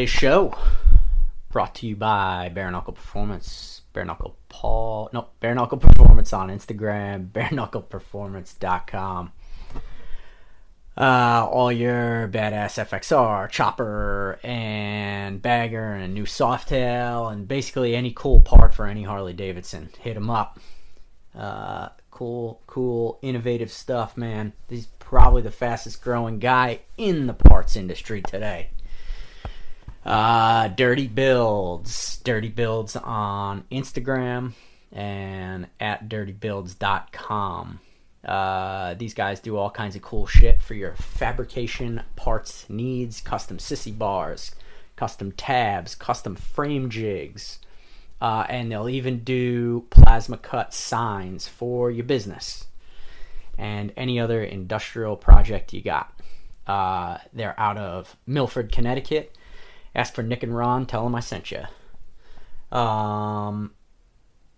Today's show. Brought to you by Bare Knuckle Performance. Bare Knuckle Paul. No, Bare Knuckle Performance on Instagram. Bare Knuckle BareKnucklePerformance.com. Uh, all your badass FXR, chopper, and bagger, and new softail, and basically any cool part for any Harley Davidson. Hit them up. Uh, cool, cool, innovative stuff, man. He's probably the fastest growing guy in the parts industry today. Uh, Dirty Builds. Dirty Builds on Instagram and at dirtybuilds.com. Uh, these guys do all kinds of cool shit for your fabrication parts needs, custom sissy bars, custom tabs, custom frame jigs, uh, and they'll even do plasma cut signs for your business and any other industrial project you got. Uh, they're out of Milford, Connecticut. Ask for Nick and Ron. Tell them I sent you. Um,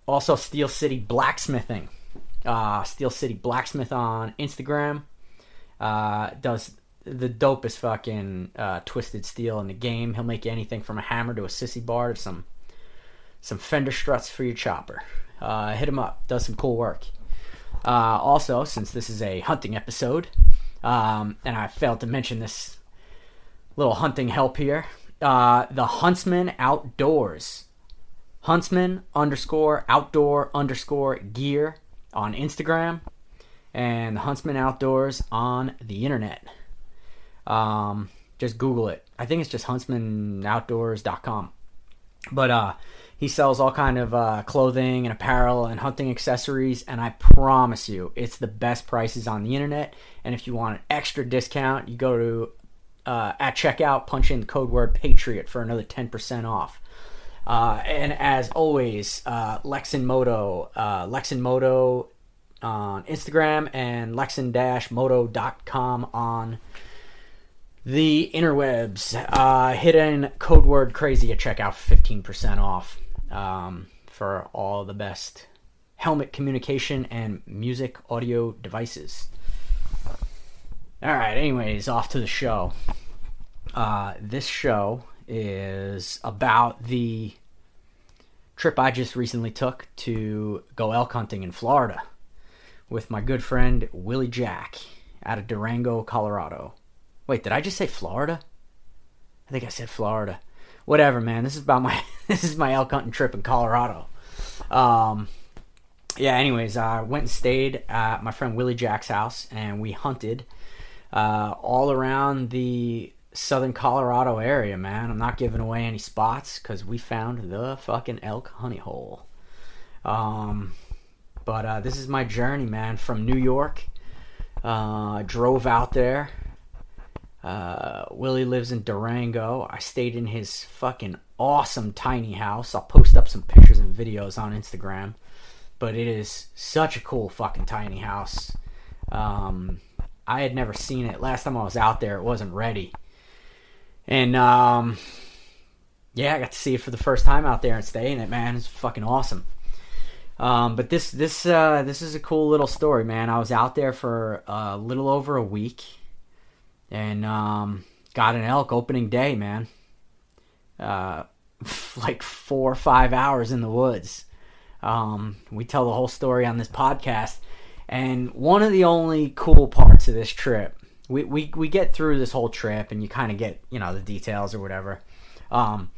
also, Steel City Blacksmithing. Uh, Steel City Blacksmith on Instagram. Uh, does the dopest fucking uh, twisted steel in the game. He'll make you anything from a hammer to a sissy bar to some some fender struts for your chopper. Uh, hit him up. Does some cool work. Uh, also, since this is a hunting episode, um, and I failed to mention this little hunting help here, uh, the Huntsman Outdoors. Huntsman underscore outdoor underscore gear on Instagram and the Huntsman Outdoors on the internet. Um, just Google it. I think it's just huntsmanoutdoors.com. But uh, he sells all kind of uh, clothing and apparel and hunting accessories, and I promise you, it's the best prices on the internet. And if you want an extra discount, you go to uh, at checkout, punch in the code word Patriot for another 10% off. Uh, and as always, uh, Lexin Moto, uh, Lexin Moto on Instagram and lexin-moto.com on the interwebs. Uh, hit in code word crazy at checkout for 15% off um, for all the best helmet communication and music audio devices. All right, anyways, off to the show. Uh, this show is about the trip I just recently took to go elk hunting in Florida with my good friend Willie Jack out of Durango, Colorado. Wait, did I just say Florida? I think I said Florida. Whatever, man. This is about my this is my elk hunting trip in Colorado. Um, yeah. Anyways, I went and stayed at my friend Willie Jack's house, and we hunted uh, all around the southern Colorado area, man. I'm not giving away any spots because we found the fucking elk honey hole. Um, but uh, this is my journey, man, from New York. Uh, drove out there. Uh, Willie lives in Durango. I stayed in his fucking awesome tiny house. I'll post up some pictures and videos on Instagram. But it is such a cool fucking tiny house. Um, I had never seen it. Last time I was out there, it wasn't ready. And um, yeah, I got to see it for the first time out there and staying it. Man, it's fucking awesome. Um, but this this uh, this is a cool little story, man. I was out there for a little over a week, and um, got an elk opening day, man. Uh, like four or five hours in the woods. Um, we tell the whole story on this podcast, and one of the only cool parts of this trip, we we, we get through this whole trip, and you kind of get you know the details or whatever. Um,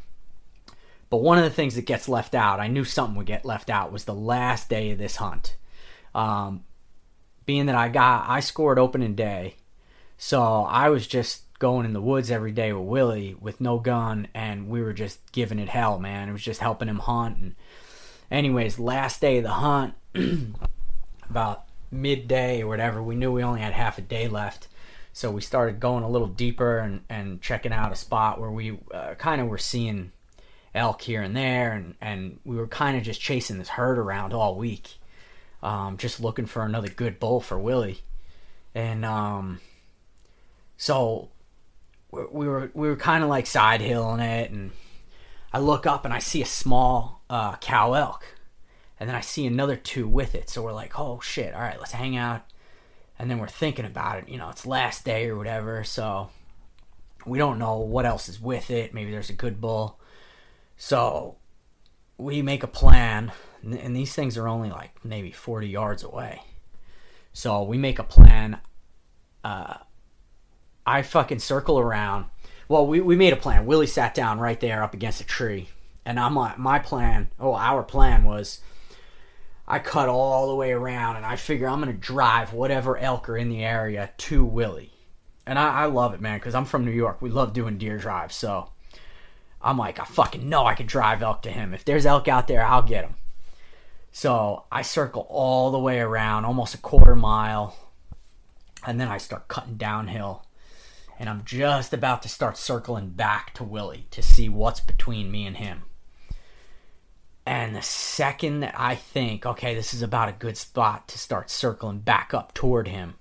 but one of the things that gets left out, I knew something would get left out, was the last day of this hunt. Um, being that I got, I scored opening day, so I was just going in the woods every day with Willie with no gun, and we were just giving it hell, man. It was just helping him hunt. And anyways, last day of the hunt, about midday or whatever, we knew we only had half a day left. So we started going a little deeper and, and checking out a spot where we uh, kind of were seeing elk here and there, and, and we were kind of just chasing this herd around all week, um, just looking for another good bull for Willie. And um, so we were we were kind of like side hilling it, and I look up and I see a small uh, cow elk, and then I see another two with it. So we're like, oh shit! All right, let's hang out. And then we're thinking about it. You know, it's last day or whatever. So We don't know what else is with it. Maybe there's a good bull. So we make a plan, and these things are only like maybe 40 yards away. So we make a plan. Uh, I fucking circle around. Well, we, we made a plan. Willie sat down right there up against a tree. And I'm like, my plan, oh, our plan was I cut all the way around and I figure I'm going to drive whatever elk are in the area to Willie. And I, I love it, man, because I'm from New York. We love doing deer drives. So I'm like, I fucking know I can drive elk to him. If there's elk out there, I'll get him. So I circle all the way around, almost a quarter mile. And then I start cutting downhill. And I'm just about to start circling back to Willie to see what's between me and him. And the second that I think, okay, this is about a good spot to start circling back up toward him,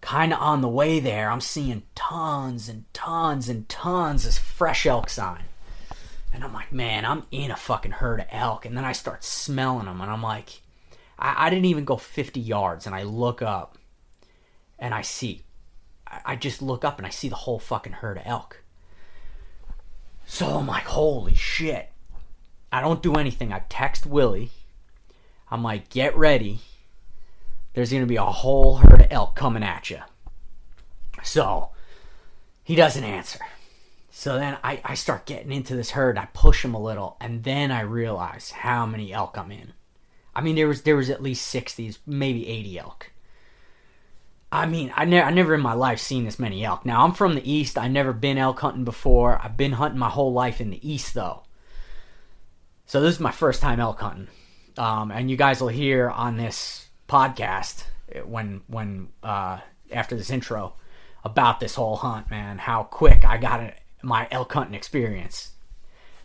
kind of on the way there, I'm seeing tons and tons and tons of fresh elk sign. And I'm like, man, I'm in a fucking herd of elk. And then I start smelling them, and I'm like, I, I didn't even go 50 yards, and I look up and I see, I, I just look up and I see the whole fucking herd of elk. So I'm like, holy shit. I don't do anything. I text Willie. I'm like, get ready. There's going to be a whole herd of elk coming at you. So he doesn't answer. So then I, I start getting into this herd. I push him a little, and then I realize how many elk I'm in. I mean, there was there was at least sixty, maybe eighty elk. I mean, I never I never in my life seen this many elk. Now I'm from the east. I never been elk hunting before. I've been hunting my whole life in the east though. So this is my first time elk hunting, um, and you guys will hear on this podcast when when uh, after this intro about this whole hunt, man, how quick I got my elk hunting experience.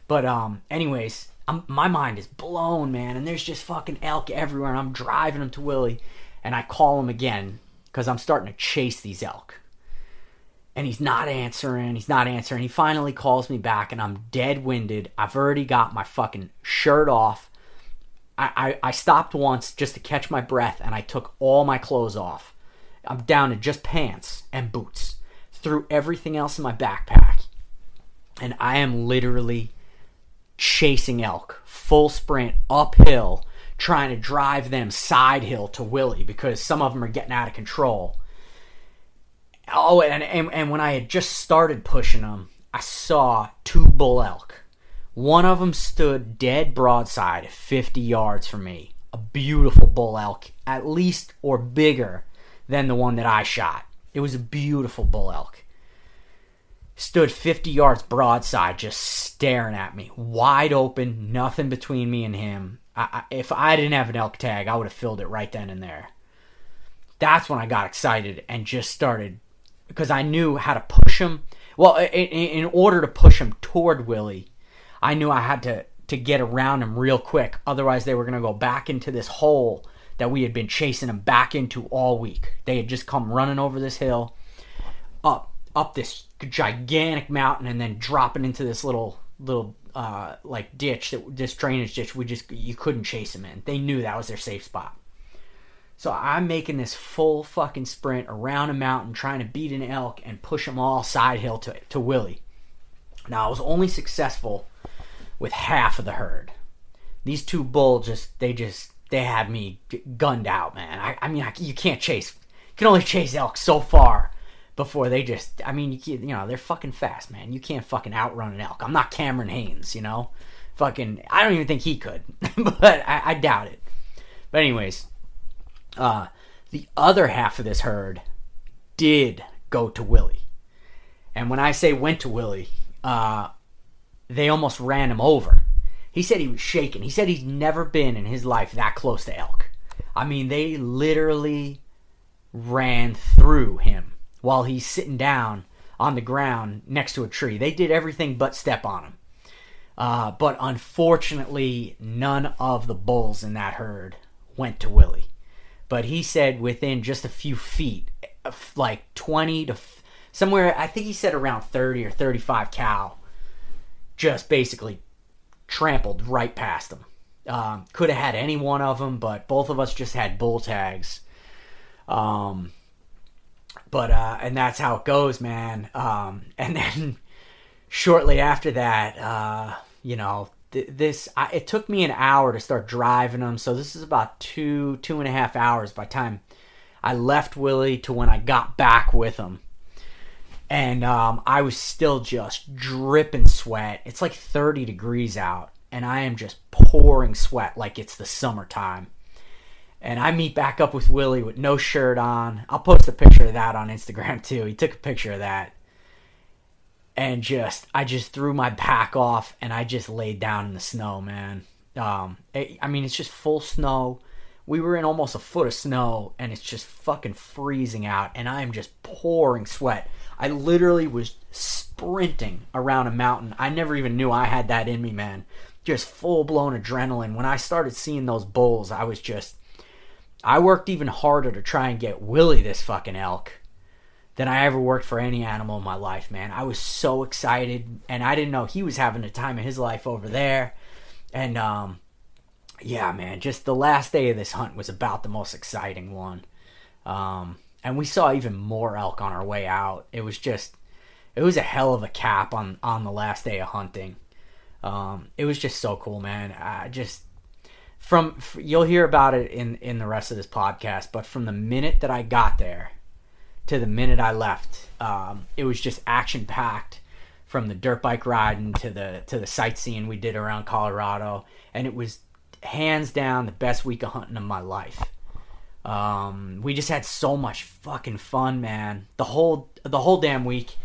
But um, anyways, I'm, my mind is blown, man, and there's just fucking elk everywhere, and I'm driving them to Willie, and I call him again because I'm starting to chase these elk and he's not answering. He's not answering. He finally calls me back, and I'm dead winded. I've already got my fucking shirt off. I, I, I stopped once just to catch my breath, and I took all my clothes off. I'm down to just pants and boots. Threw everything else in my backpack, and I am literally chasing elk, full sprint uphill, trying to drive them side hill to Willie because some of them are getting out of control Oh, and, and and when I had just started pushing them, I saw two bull elk. One of them stood dead broadside, 50 yards from me. A beautiful bull elk, at least or bigger than the one that I shot. It was a beautiful bull elk. Stood 50 yards broadside, just staring at me, wide open, nothing between me and him. I, I, if I didn't have an elk tag, I would have filled it right then and there. That's when I got excited and just started because I knew how to push him. Well, in, in order to push him toward Willie, I knew I had to to get around him real quick. Otherwise, they were going to go back into this hole that we had been chasing him back into all week. They had just come running over this hill, up up this gigantic mountain, and then dropping into this little little uh, like ditch that this drainage ditch. We just you couldn't chase him in. They knew that was their safe spot. So I'm making this full fucking sprint around a mountain trying to beat an elk and push them all side hill to, to Willie. Now I was only successful with half of the herd. These two bulls just they just they had me gunned out, man. I, I mean I, you can't chase you can only chase elk so far before they just I mean you you know they're fucking fast, man. You can't fucking outrun an elk. I'm not Cameron Hanes, you know. Fucking I don't even think he could, but I, I doubt it. But anyways, uh, the other half of this herd did go to Willie. And when I say went to Willie, uh, they almost ran him over. He said he was shaking. He said he's never been in his life that close to elk. I mean, they literally ran through him while he's sitting down on the ground next to a tree. They did everything but step on him. Uh, but unfortunately, none of the bulls in that herd went to Willie but he said within just a few feet, like 20 to somewhere, I think he said around 30 or 35 cow, just basically trampled right past him. Um, could have had any one of them, but both of us just had bull tags. Um, but uh, and that's how it goes, man. Um, and then shortly after that, uh, you know, th- this I, it took me an hour to start driving them, so this is about two two and a half hours by time I left Willie to when I got back with him. And um, I was still just dripping sweat. It's like 30 degrees out, and I am just pouring sweat like it's the summertime and I meet back up with Willie with no shirt on. I'll post a picture of that on Instagram too. He took a picture of that. And just I just threw my pack off and I just laid down in the snow, man. Um it, I mean it's just full snow. We were in almost a foot of snow and it's just fucking freezing out and I am just pouring sweat. I literally was sprinting around a mountain. I never even knew I had that in me, man. Just full blown adrenaline. When I started seeing those bulls, I was just I worked even harder to try and get Willie this fucking elk than I ever worked for any animal in my life, man. I was so excited, and I didn't know he was having the time of his life over there. And um, yeah, man, just the last day of this hunt was about the most exciting one. Um, and we saw even more elk on our way out. It was just, it was a hell of a cap on on the last day of hunting. Um, it was just so cool, man. I just from you'll hear about it in in the rest of this podcast but from the minute that i got there to the minute i left. Um, it was just action packed from the dirt bike riding to the to the sightseeing we did around colorado. And it was hands down the best week of hunting of my life. Um, we just had so much fucking fun man. The whole the whole damn week.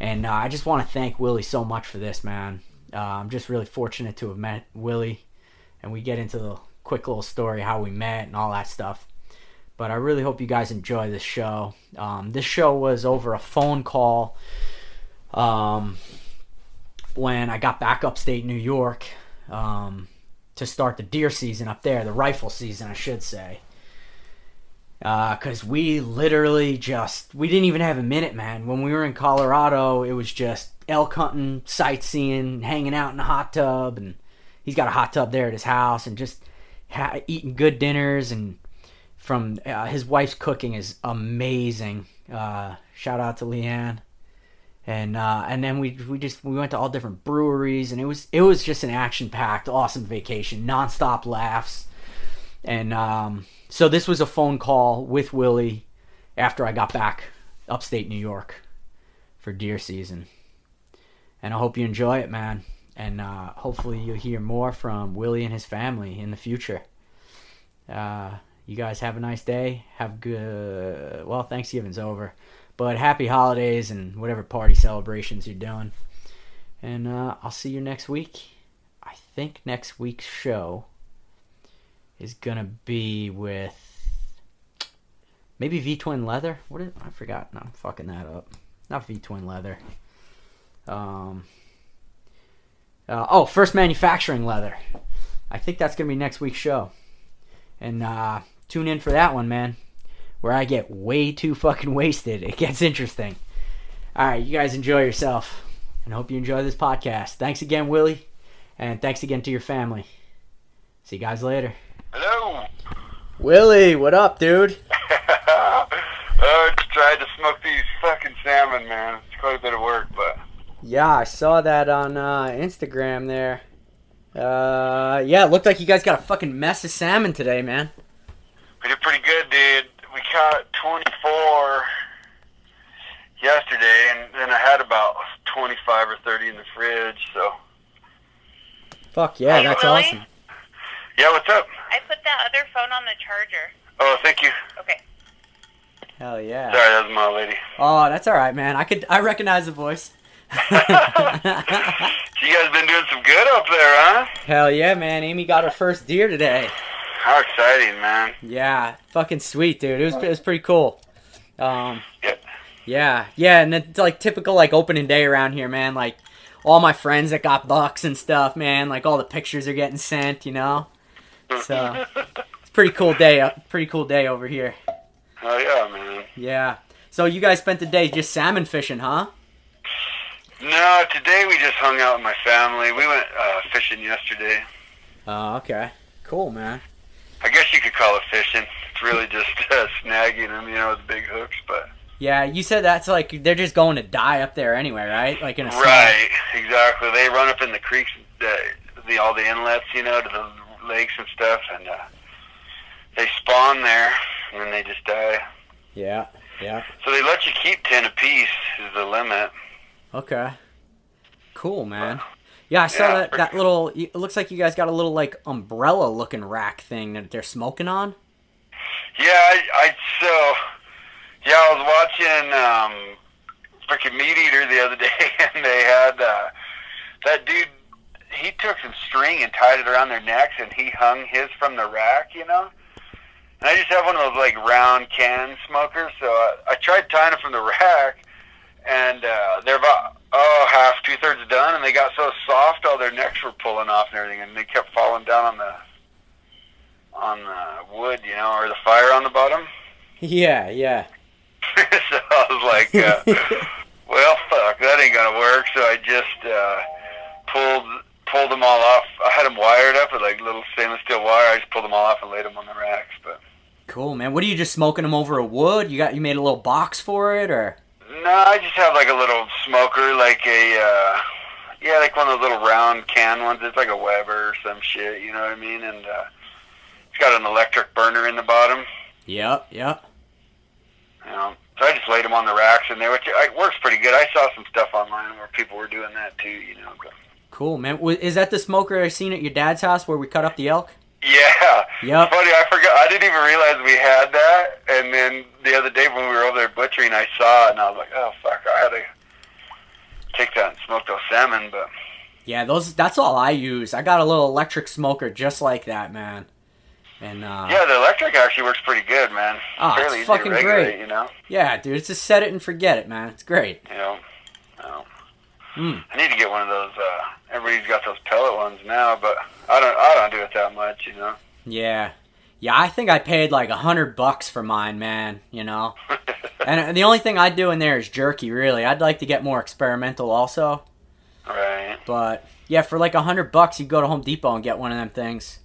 And uh, i just want to thank willie so much for this man. Uh, i'm just really fortunate to have met willie. And we get into the quick little story how we met and all that stuff. But I really hope you guys enjoy this show. Um, this show was over a phone call um, when I got back upstate New York um, to start the deer season up there, the rifle season, I should say. Because uh, we literally just, we didn't even have a minute, man. When we were in Colorado, it was just elk hunting, sightseeing, hanging out in the hot tub, and he's got a hot tub there at his house and just ha- eating good dinners and from uh, his wife's cooking is amazing. Uh, shout out to Leanne. And uh, and then we we just we went to all different breweries and it was it was just an action packed awesome vacation nonstop laughs and um, so this was a phone call with Willie after I got back upstate New York for deer season and I hope you enjoy it man and uh, hopefully you'll hear more from Willie and his family in the future. Uh, you guys have a nice day. Have good. Well, Thanksgiving's over, but happy holidays and whatever party celebrations you're doing. And uh, I'll see you next week. I think next week's show is gonna be with maybe V Twin Leather. What is I forgot? No, I'm fucking that up. Not V Twin Leather. Um. Uh, oh, first manufacturing leather. I think that's gonna be next week's show, and uh, tune in for that one, man. Where I get way too fucking wasted. It gets interesting. All right, you guys enjoy yourself, and hope you enjoy this podcast. Thanks again, Willie, and thanks again to your family. See you guys later. Hello. Willie, what up, dude? oh, just tried to smoke these fucking salmon, man. It's quite a bit of work, but yeah, I saw that on uh, Instagram there. Uh, yeah, it looked like you guys got a fucking mess of salmon today, man. We did pretty good, dude. We caught 24 yesterday, and then I had about 25 or 30 in the fridge, so. Fuck yeah, that's Willie? awesome. Yeah, what's up? I put that other phone on the charger. Oh, thank you. Okay. Hell yeah. Sorry, that was my lady. Oh, that's all right, man. I could I recognize the voice. you guys been doing some good up there, huh? Hell yeah, man. Amy got her first deer today. How exciting, man. Yeah, fucking sweet, dude. It was it was pretty cool. Um, Yeah. yeah, yeah, and it's like typical like opening day around here, man. Like all my friends that got bucks and stuff, man. Like all the pictures are getting sent, you know. So it's pretty cool day. uh, Pretty cool day over here. Oh, yeah, man. Yeah. So you guys spent the day just salmon fishing, huh? No, today we just hung out with my family. We went uh, fishing yesterday. Oh, okay. Cool, man. I guess you could call it fishing. It's really just uh, snagging them, you know, with big hooks. But Yeah, you said that's like they're just going to die up there anyway, right? Like in a Right, exactly. They run up in the creeks, the, the all the inlets, you know, to the lakes and stuff, and uh, they spawn there, and then they just die. Yeah, yeah. So they let you keep ten apiece is the limit. Okay. Cool, man. Yeah, I saw Yeah. that that little. It looks like you guys got a little like umbrella looking rack thing that they're smoking on. Yeah, I, I so yeah, I was watching um freaking Meat Eater the other day, and they had uh, that dude. He took some string and tied it around their necks, and he hung his from the rack, you know. And I just have one of those like round can smokers, so I, I tried tying it from the rack, and uh, they're about oh half two thirds done, and they got so soft, all their necks were pulling off and everything, and they kept falling down on the on the wood, you know, or the fire on the bottom. Yeah, yeah. so I was like, uh, well, fuck, that ain't gonna work. So I just uh, pulled pulled them all off. I had them wired up with like little stainless steel wire. I just pulled them all off and laid them on the racks. But Cool, man. What are you just smoking them over a wood? You got you made a little box for it, or? No, I just have like a little smoker, like a uh, yeah, like one of those little round can ones. It's like a Weber or some shit. You know what I mean? And uh, it's got an electric burner in the bottom. Yep, yep. You know, so I just laid them on the racks in there, which it works pretty good. I saw some stuff online where people were doing that too. You know. But, Cool, man. Is that the smoker I seen at your dad's house where we cut up the elk? Yeah. Yep. Funny, I forgot. I didn't even realize we had that. And then the other day when we were over there butchering, I saw it, and I was like, "Oh fuck! I had to take that and smoke those salmon." But Yeah, those. That's all I use. I got a little electric smoker just like that, man. And uh, yeah, the electric actually works pretty good, man. Ah, it's Fairly fucking great. You know. yeah, dude, it's just set it and forget it, man. It's great. You know. No. Hmm. I need to get one of those. Uh, everybody's got those pellet ones now, but I don't. I don't do it that much, you know. Yeah, yeah. I think I paid like a hundred bucks for mine, man. You know. And the only thing I do in there is jerky. Really, I'd like to get more experimental, also. right. But yeah, for like a hundred bucks, you go to Home Depot and get one of them things.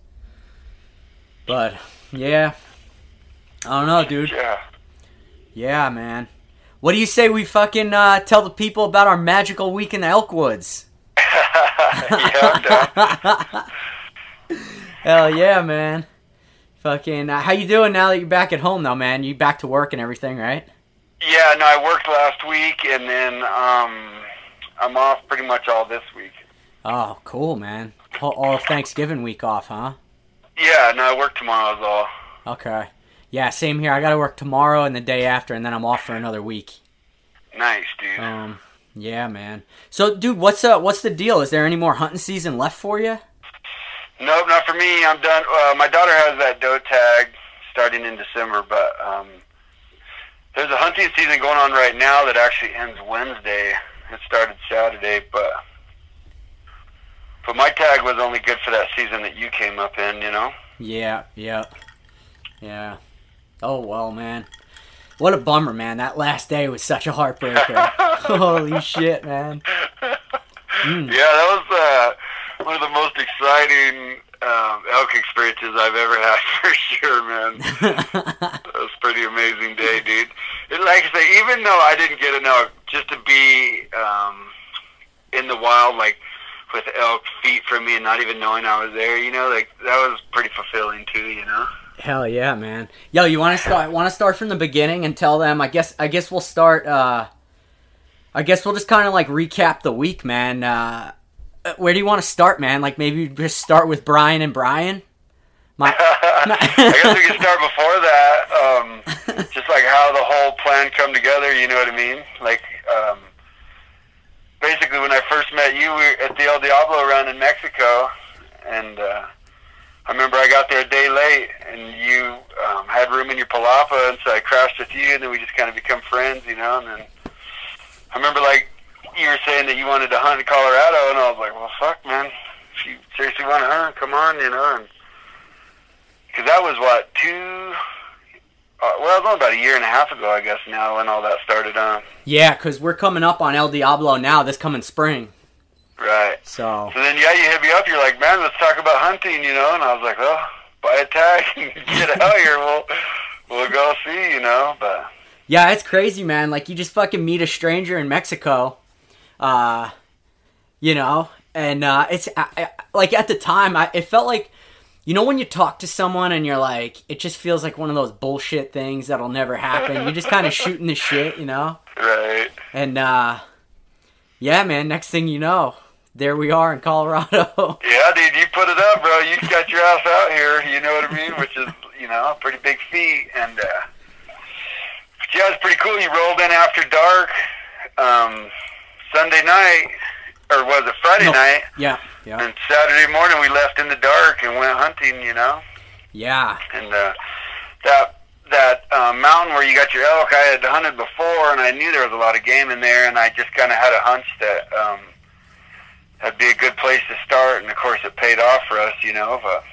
But yeah, I don't know, dude. Yeah. Yeah, man. What do you say we fucking uh, tell the people about our magical week in the Elkwoods? yeah. Hell yeah, man. Fucking, uh, how you doing now that you're back at home, though, man? You back to work and everything, right? Yeah, no, I worked last week, and then um, I'm off pretty much all this week. Oh, cool, man. All, all Thanksgiving week off, huh? Yeah, no, I work tomorrow is all. Okay. Yeah, same here. I got to work tomorrow and the day after, and then I'm off for another week. Nice, dude. Um, yeah, man. So, dude, what's uh, what's the deal? Is there any more hunting season left for you? Nope, not for me. I'm done. Uh, my daughter has tag starting in December, but um, there's a hunting season going on right now that actually ends Wednesday. It started Saturday, but but my tag was only good for that season that you came up in. You know. Yeah, yeah, yeah. Oh well, man. What a bummer, man. That last day was such a heartbreaker. Holy shit, man. Mm. Yeah, that was uh, one of the most exciting um, elk experiences I've ever had for sure, man. That was a pretty amazing day, dude. And like I say, even though I didn't get an elk, just to be um, in the wild, like with elk feet from me and not even knowing I was there, you know, like that was pretty fulfilling too, you know. Hell yeah, man. Yo, you want to start? Want to start from the beginning and tell them? I guess. I guess we'll start. uh I guess we'll just kind of like recap the week, man. Uh Where do you want to start, man? Like maybe just start with Brian and Brian. My, I guess we can start before that. Um, just like how the whole plan come together. You know what I mean? Like, um, basically, when I first met you, we were at the El Diablo run in Mexico, and uh, I remember I got there a day late, and you um, had room in your palapa, and so I crashed with you, and then we just kind of become friends, you know. And then I remember like you were saying that you wanted to hunt in Colorado, and I was like, well, fuck, man. If you seriously want to hunt, come on, you know. Because that was what two. Uh, well, it was only about a year and a half ago, I guess. Now, when all that started on, yeah, because we're coming up on El Diablo now. This coming spring. right? So So then, yeah, you hit me up. You're like, man, let's talk about hunting, you know. And I was like, well, buy a tag and get out here. We'll we'll go see, you know. But Yeah, it's crazy, man. Like you just fucking meet a stranger in Mexico, uh, you know, and uh, it's I, I, like at the time, I, it felt like, you know, when you talk to someone and you're like, it just feels like one of those bullshit things that'll never happen. You're just kind of shooting the shit, you know. Right. And uh, yeah, man. Next thing you know, there we are in Colorado. Yeah, dude, you put it up, bro. You got your ass out here. You know what I mean? Which is, you know, a pretty big feat. And uh, yeah, it's pretty cool. You rolled in after dark, um, Sunday night, or was it Friday No. night? yeah, yeah, And Saturday morning we left in the dark and went hunting. You know, yeah. and uh, that that uh, mountain where you got your elk, I had hunted before, and I knew there was a lot of game in there, and I just kind of had a hunch that um, that'd be a good place to start. And of course, it paid off for us. You know, but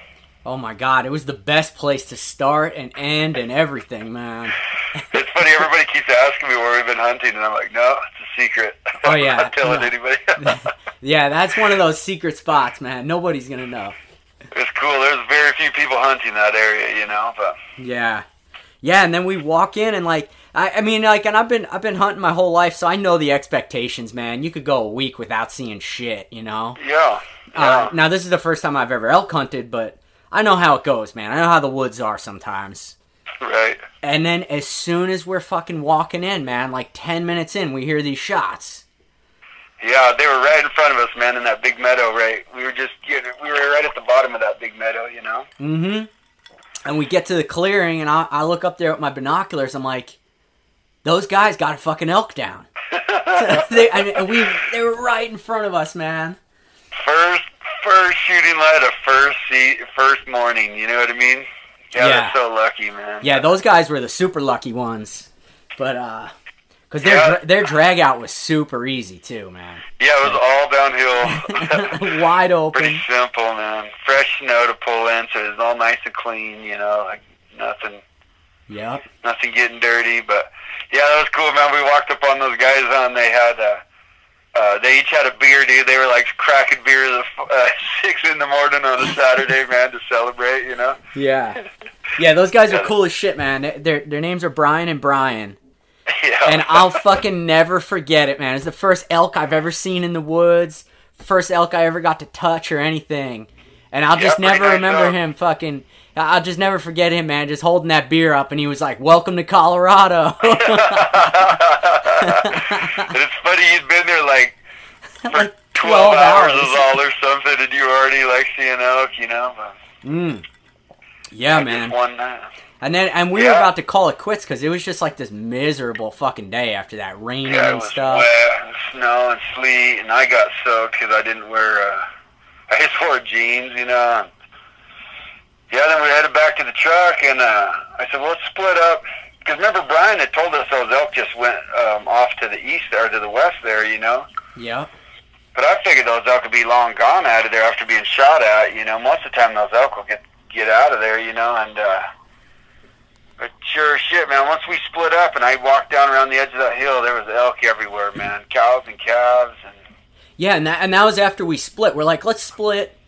Oh my god, it was the best place to start and end and everything, man. it's funny. Everybody keeps asking me where we've been hunting, and I'm like, no, it's a secret. Oh, yeah. I'm not telling No. anybody. yeah, that's one of those secret spots, man. Nobody's gonna know. it's cool. There's very few people hunting that area, you know. But Yeah, yeah, and then we walk in and like, I, I mean, like, and I've been, I've been hunting my whole life, so I know the expectations, man. You could go a week without seeing shit, you know. yeah, yeah, Uh, now this is the first time I've ever elk hunted, but I know how it goes, man. I know how the woods are sometimes. right. And then as soon as we're fucking walking in, man, like ten minutes in, we hear these shots. Yeah, they were right in front of us, man, in that big meadow. Right, we were just getting, we were right at the bottom of that big meadow, you know. Mm-hmm. And we get to the clearing, and I, I look up there with my binoculars. I'm like, those guys got a fucking elk down. they, I mean, we they were right in front of us, man. First, first shooting light of first see, first morning. You know what I mean? Yeah, Yeah. so lucky, man. Yeah, those guys were the super lucky ones. But uh, because their Yeah. their drag out was super easy too, man. Yeah, it was all downhill. Wide open. Pretty simple, man. Fresh snow to pull in, so it's all nice and clean. You know, like nothing, Yep. nothing getting dirty. But yeah, that was cool, man. We walked up on those guys, on they had. Uh, uh, they each had a beer, dude. They were like cracking beers at uh, six in the morning on a Saturday, man, to celebrate. You know. Yeah. Yeah, those guys are cool as shit, man. Their their names are Brian and Brian. Yeah. and I'll fucking never forget it, man. It's the first elk I've ever seen in the woods, first elk I ever got to touch or anything. And I'll just Yeah, pretty never nice remember him fucking. I'll just never forget him, man. Just holding that beer up, and he was like, "Welcome to Colorado." And it's funny you'd been there like for like 12, 12 hours, hours. is all or something, and you were already like seeing elk, you know. But Mm. Yeah, just man. One night. And then and we were about to call it quits because it was just like this miserable fucking day after that raining Yeah, it and was stuff. wet and snow and sleet, and I got soaked because I didn't wear. Uh, I just wore jeans, you know. Yeah, then we headed back to the truck, and uh, I said, well, "Let's split up." Because remember, Brian had told us those elk just went um, off to the east or to the west there, you know. Yeah. But I figured those elk would be long gone out of there after being shot at. You know, most of the time those elk will get get out of there. You know, and uh, but sure shit, man. Once we split up and I walked down around the edge of that hill, there was elk everywhere, man. Cows and calves and Yeah, and that and that was after we split. We're like, let's split,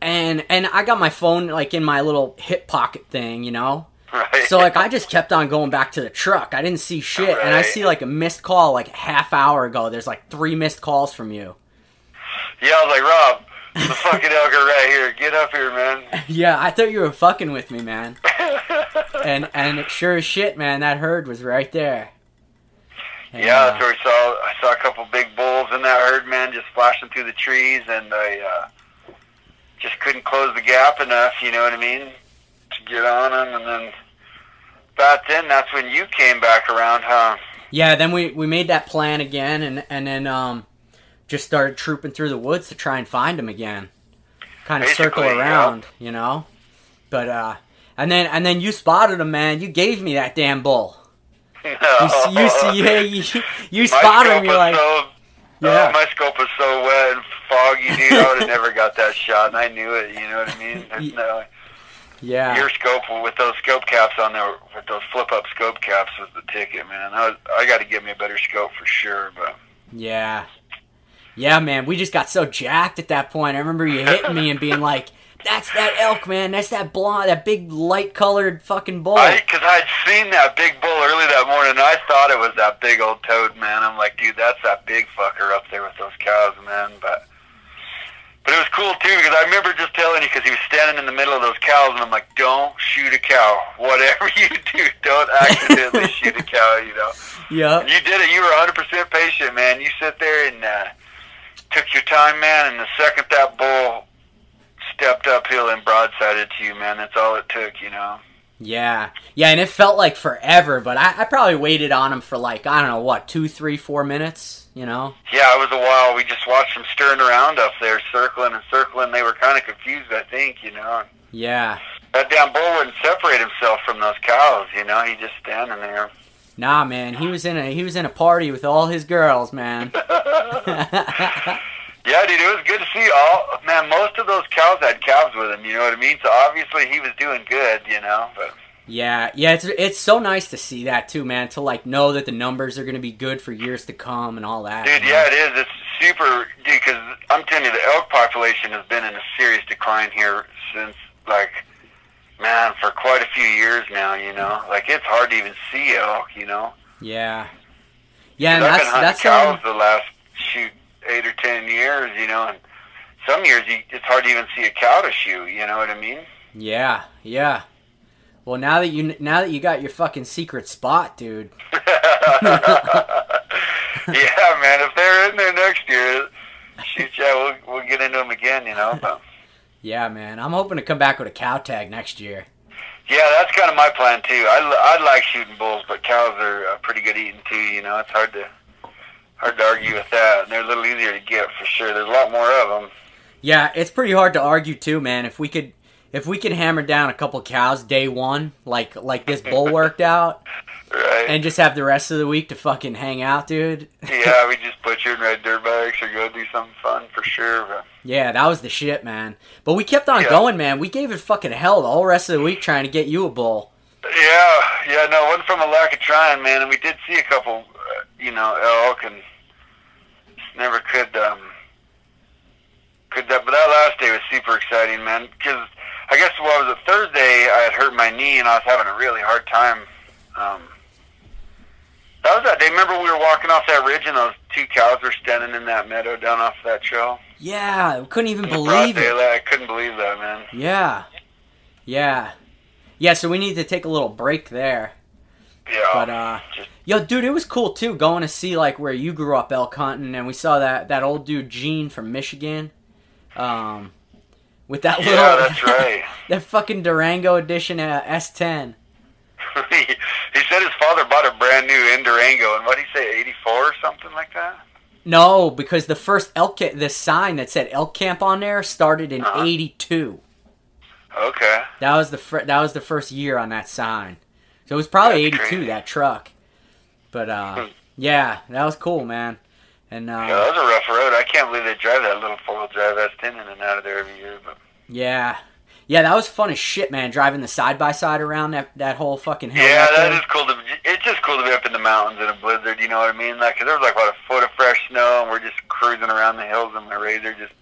and and I got my phone like in my little hip pocket thing, you know. right. So like I just kept on going back to the truck. I didn't see shit, and I see like a missed call like half hour ago. There's like three missed calls from you. yeah, I was like, Rob, the fucking elk are right here. Get up here, man. Yeah, I thought you were fucking with me, man. And and sure as shit, man, that herd was right there. And, yeah, that's where we saw. I saw a couple big bulls in that herd, man, just flashing through the trees, and I uh, just couldn't close the gap enough. You know what I mean? Get on him, and then back then, that's when you came back around, huh? Yeah, then we, we made that plan again, and and then um, just started trooping through the woods to try and find him again, kind of circle Basically, around, you know. But uh, and then and then you spotted him, man. You gave me that damn bull. You see, you see, yeah, you, you spotted him. You're like, so, yeah, oh, my scope was so wet and foggy, dude. I would have never got that shot, and I knew it. You know what I mean? There's no yeah, your scope with those scope caps on there, with those flip up scope caps was the ticket, man. I I got to get me a better scope for sure, but yeah, yeah, man. We just got so jacked at that point. I remember you hitting me and being like, that's that elk, man. That's that blonde, that big light colored fucking bull. Cause I'd seen that big bull early that morning, and I thought it was that big old toad, man. I'm like, dude, that's that big fucker up there with those cows, man. But, but it was cool too because I remember just telling you because he was standing in the middle of those cows, and I'm like, don't shoot a cow. Whatever you do, don't accidentally shoot a cow. You know. yeah. You did it. You were 100% patient, man. You sit there and uh, took your time, man. And the second that bull stepped uphill and broadsided to you, man, that's all it took, you know. Yeah, yeah, and it felt like forever, but I, I probably waited on him for like I don't know what two, three, four minutes. You know? Yeah, it was a while. We just watched them stirring around up there, circling and circling. They were kind of confused, I think, you know. Yeah. That damn bull wouldn't separate himself from those cows, you know. He just standing there. Nah, man, he was in a he was in a party with all his girls, man. Yeah, dude, it was good to see all. Man, most of those cows had calves with him. You know what I mean? So obviously he was doing good. You know, but yeah, yeah, it's it's so nice to see that too, man. To like know that the numbers are going to be good for years to come and all that. dude, know? yeah, it is. It's super, dude. Because I'm telling you, the elk population has been in a serious decline here since like, man, for quite a few years now. You know, like it's hard to even see elk. You know, yeah, yeah, and I've that's that's cows um, the last shoot eight or ten years. You know, and some years you, it's hard to even see a cow to shoot. You know what I mean? yeah, yeah. Well, now that you now that you got your fucking secret spot, dude. yeah, man. If they're in there next year, shoot, yeah, we'll we'll get into them again. You know. But, Yeah, man. I'm hoping to come back with a cow tag next year. yeah, that's kind of my plan too. I I like shooting bulls, but cows are uh, pretty good eating too. You know, it's hard to hard to argue with that. And they're a little easier to get for sure. There's a lot more of them. Yeah, it's pretty hard to argue too, man. If we could if we could hammer down a couple cows day one, like like this bull worked out, Right. and just have the rest of the week to fucking hang out, dude. yeah, we just put you in red dirt bags or go do something fun for sure. But Yeah, that was the shit, man. But we kept on Yeah. going, man. We gave it fucking hell the whole rest of the week trying to get you a bull. yeah, yeah, no, it wasn't from a lack of trying, man. And we did see a couple, you know, elk, and just never could, um, could that. But that last day was super exciting, man. Because I guess what was it Thursday? I had hurt my knee, and I was having a really hard time. Um, that was that day. Remember we were walking off that ridge, and those two cows were standing in that meadow down off that trail. Yeah, we couldn't even In the broad believe it. I couldn't believe that, man. Yeah. Yeah. Yeah, so we need to take a little break there. Yeah. But uh Just- Yo, dude, it was cool too going to see like where you grew up elk hunting and we saw that that old dude Gene from Michigan. Um with that little yeah, that's right. that fucking Durango edition uh, S10. he, said his father bought a brand new in Durango, and what did he say, 84 or something like that? No, because the first elk the sign that said elk camp on there started in Uh-huh. 82. Okay. That was the fir- that was the first year on that sign. So it was probably That's 82 crazy. that truck. But uh Hmm. yeah, that was cool, man. And uh Yeah, that was a rough road. I can't believe they drive that little four-wheel drive S10 in and out of there every year. But Yeah. Yeah, that was fun as shit, man. Driving the side by side around that that whole fucking hill. yeah, that is cool. To, it's just cool to be up in the mountains in a blizzard. You know what I mean? Like, 'cause there was like about a foot of fresh snow, and we're just cruising around the hills in my Razor, just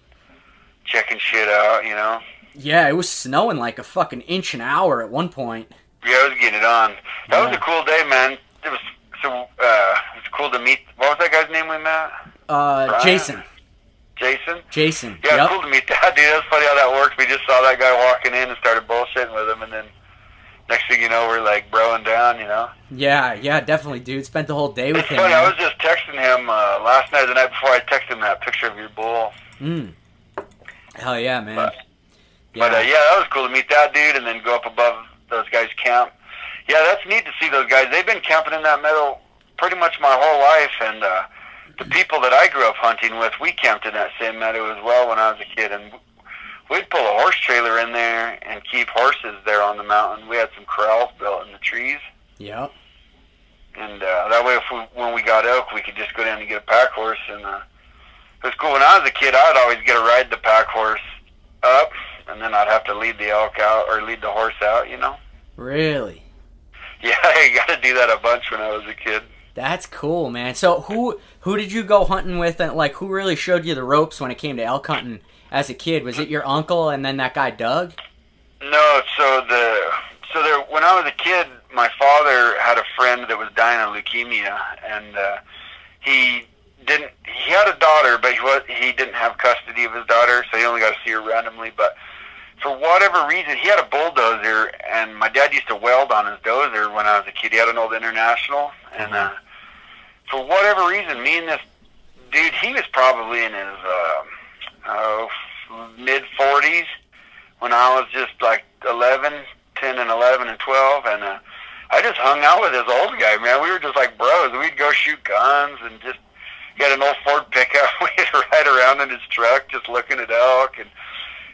checking shit out. You know? Yeah, it was snowing like a fucking inch an hour at one point. Yeah, I was getting it on. That was a cool day, man. It was so. uh It was cool to meet. What was that guy's name we met? Uh, Brian? Jason. Jason. Jason. Yeah, yep. cool to meet that dude. That's funny how that works. We just saw that guy walking in and started bullshitting with him, and then next thing you know, we're like broing down. You know. Yeah, yeah, definitely, dude. Spent the whole day with It's him. funny. I was just texting him uh, last night, the night before. I texted him that picture of your bull. Mm. Hell yeah, man. But- yeah. But uh, yeah, that was cool to meet that dude, and then go up above those guys' camp. Yeah, that's neat to see those guys. They've been camping in that meadow pretty much my whole life, and uh, the people that I grew up hunting with, we camped in that same meadow as well when I was a kid, and we'd pull a horse trailer in there and keep horses there on the mountain. We had some corrals built in the trees, Yep. and uh, that way, if we, when we got elk, we could just go down and get a pack horse. And uh, it was cool. When I was a kid, I'd always get to ride the pack horse up, and then I'd have to lead the elk out or lead the horse out. You know? Really? Yeah, I got to do that a bunch when I was a kid. That's cool, man. So who who did you go hunting with, and like who really showed you the ropes when it came to elk hunting as a kid? Was it your uncle and then that guy Doug? No, so the so there when I was a kid, my father had a friend that was dying of leukemia, and uh, he didn't. He had a daughter, but he was he didn't have custody of his daughter, so he only got to see her randomly. But for whatever reason, he had a bulldozer, and my dad used to weld on his dozer when I was a kid. He had an old International, and uh, for whatever reason, me and this dude, he was probably in his uh, oh, mid forties when I was just like eleven, ten, and 11 and 12, and uh, I just hung out with this old guy, man. We were just like bros. We'd go shoot guns and just had an old Ford pickup. We'd ride around in his truck just looking at elk, and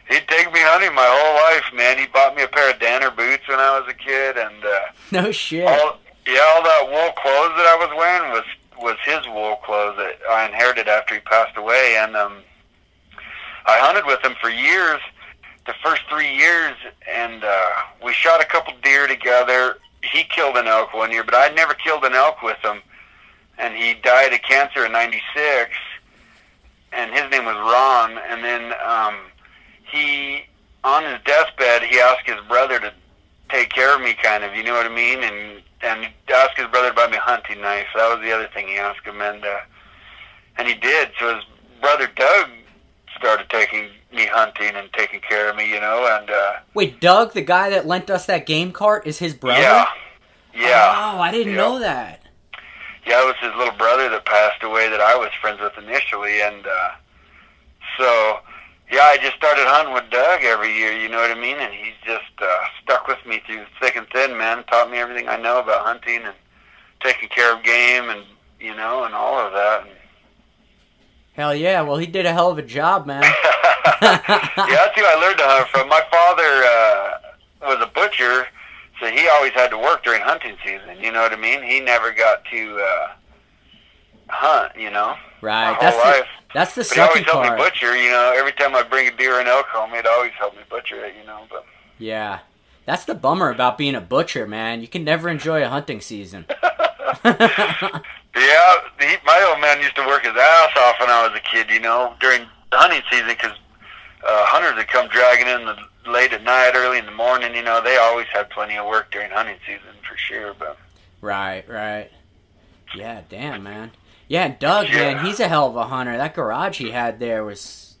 he'd take me hunting my whole life, man. He bought me a pair of Danner boots when I was a kid, and uh, No shit. all yeah, all that wool clothes that I was wearing was was his wool clothes that I inherited after he passed away, and um, I hunted with him for years. The first three years, and uh, we shot a couple deer together. He killed an elk one year, but I'd never killed an elk with him. And he died of cancer in '96, and his name was Ron. And then um, he, on his deathbed, he asked his brother to take care of me, kind of. You know what I mean? And and asked his brother to buy me a hunting knife. That was the other thing he asked him, and uh, and he did. So his brother Doug started taking me hunting and taking care of me, you know, and uh, Wait, Doug, the guy that lent us that game cart, is his brother? yeah, yeah, Oh, I didn't Yeah. know that. yeah. It was his little brother that passed away that I was friends with initially, and uh, so yeah, I just started hunting with Doug every year. You know what I mean? And he's just uh, stuck with me through thick and thin, man. Taught me everything I know about hunting and taking care of game, and you know, and all of that. And, Hell yeah. Well, he did a hell of a job, man. yeah, that's who I learned to hunt from. My father uh, was a butcher, so he always had to work during hunting season. You know what I mean? He never got to uh, hunt. You know, Right. That's whole the, life. That's the But always sucky helped me butcher. You know, every time I bring a deer and elk home, he'd always help me butcher it. You know, but Yeah. That's the bummer about being a butcher, man. You can never enjoy a hunting season. yeah, he, my old man used to work his ass off when I was a kid. You know, during the hunting season, because uh, hunters would come dragging in the late at night, early in the morning. You know, they always had plenty of work during hunting season for sure. But right, right. Yeah, damn, man. Yeah, and Doug, Yeah. man, he's a hell of a hunter. That garage he had there was.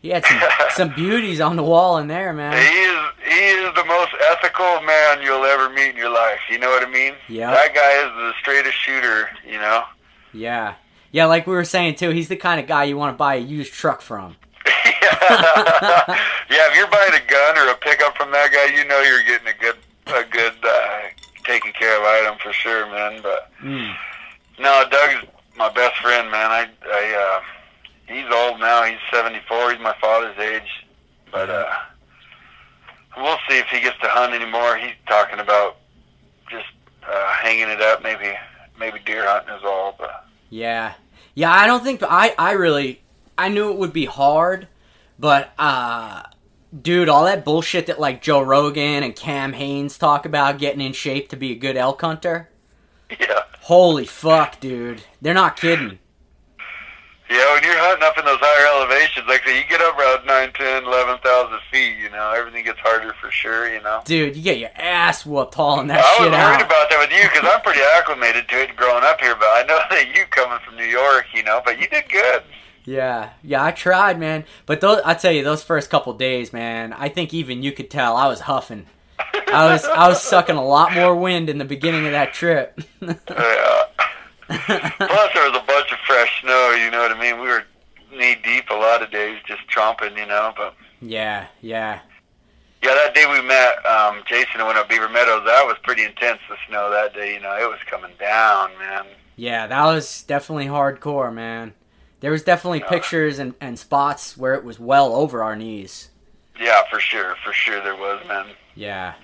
He had some, some beauties on the wall in there, man. he is he is the most ethical man you'll ever meet in your life. You know what I mean? Yeah. That guy is the straightest shooter. You know. Yeah. Yeah, like we were saying too, he's the kind of guy you want to buy a used truck from. yeah, if you're buying a gun or a pickup from that guy, you know you're getting a good, a good uh, taken care of item for sure, man. But Mm. no, Doug's my best friend, man. I, I, uh, he's old now. He's 74. He's my father's age, but uh, we'll see if he gets to hunt anymore. He's talking about just uh, hanging it up, maybe, maybe deer hunting is all. But Yeah. Yeah, I don't think I I really I knew it would be hard, but uh dude, all that bullshit that like Joe Rogan and Cam Hanes talk about getting in shape to be a good elk hunter. Yeah. Holy fuck, dude. They're not kidding. Yeah, when you're hunting up in those higher elevations, like say you get up around 9, 10, 11,000 feet, you know, everything gets harder for sure, you know. Dude, you get your ass whooped hauling that shit. I was worried out. about that with you because I'm pretty acclimated to it growing up here, but I know that you coming from New York, you know, but you did good. Yeah, yeah, I tried, man. But those, I tell you, those first couple days, man, I think even you could tell I was huffing. I was, I was sucking a lot more wind in the beginning of that trip. Yeah. Plus, there was a bunch of fresh snow, you know what I mean? We were knee deep a lot of days just tromping, you know, but yeah, yeah, yeah, that day we met um, Jason and went up Beaver Meadows, that was pretty intense, the snow that day, you know, it was coming down, man. yeah. That was definitely hardcore, man. There was definitely pictures and, and spots where it was well over our knees. Yeah, for sure, for sure there was, man. Yeah,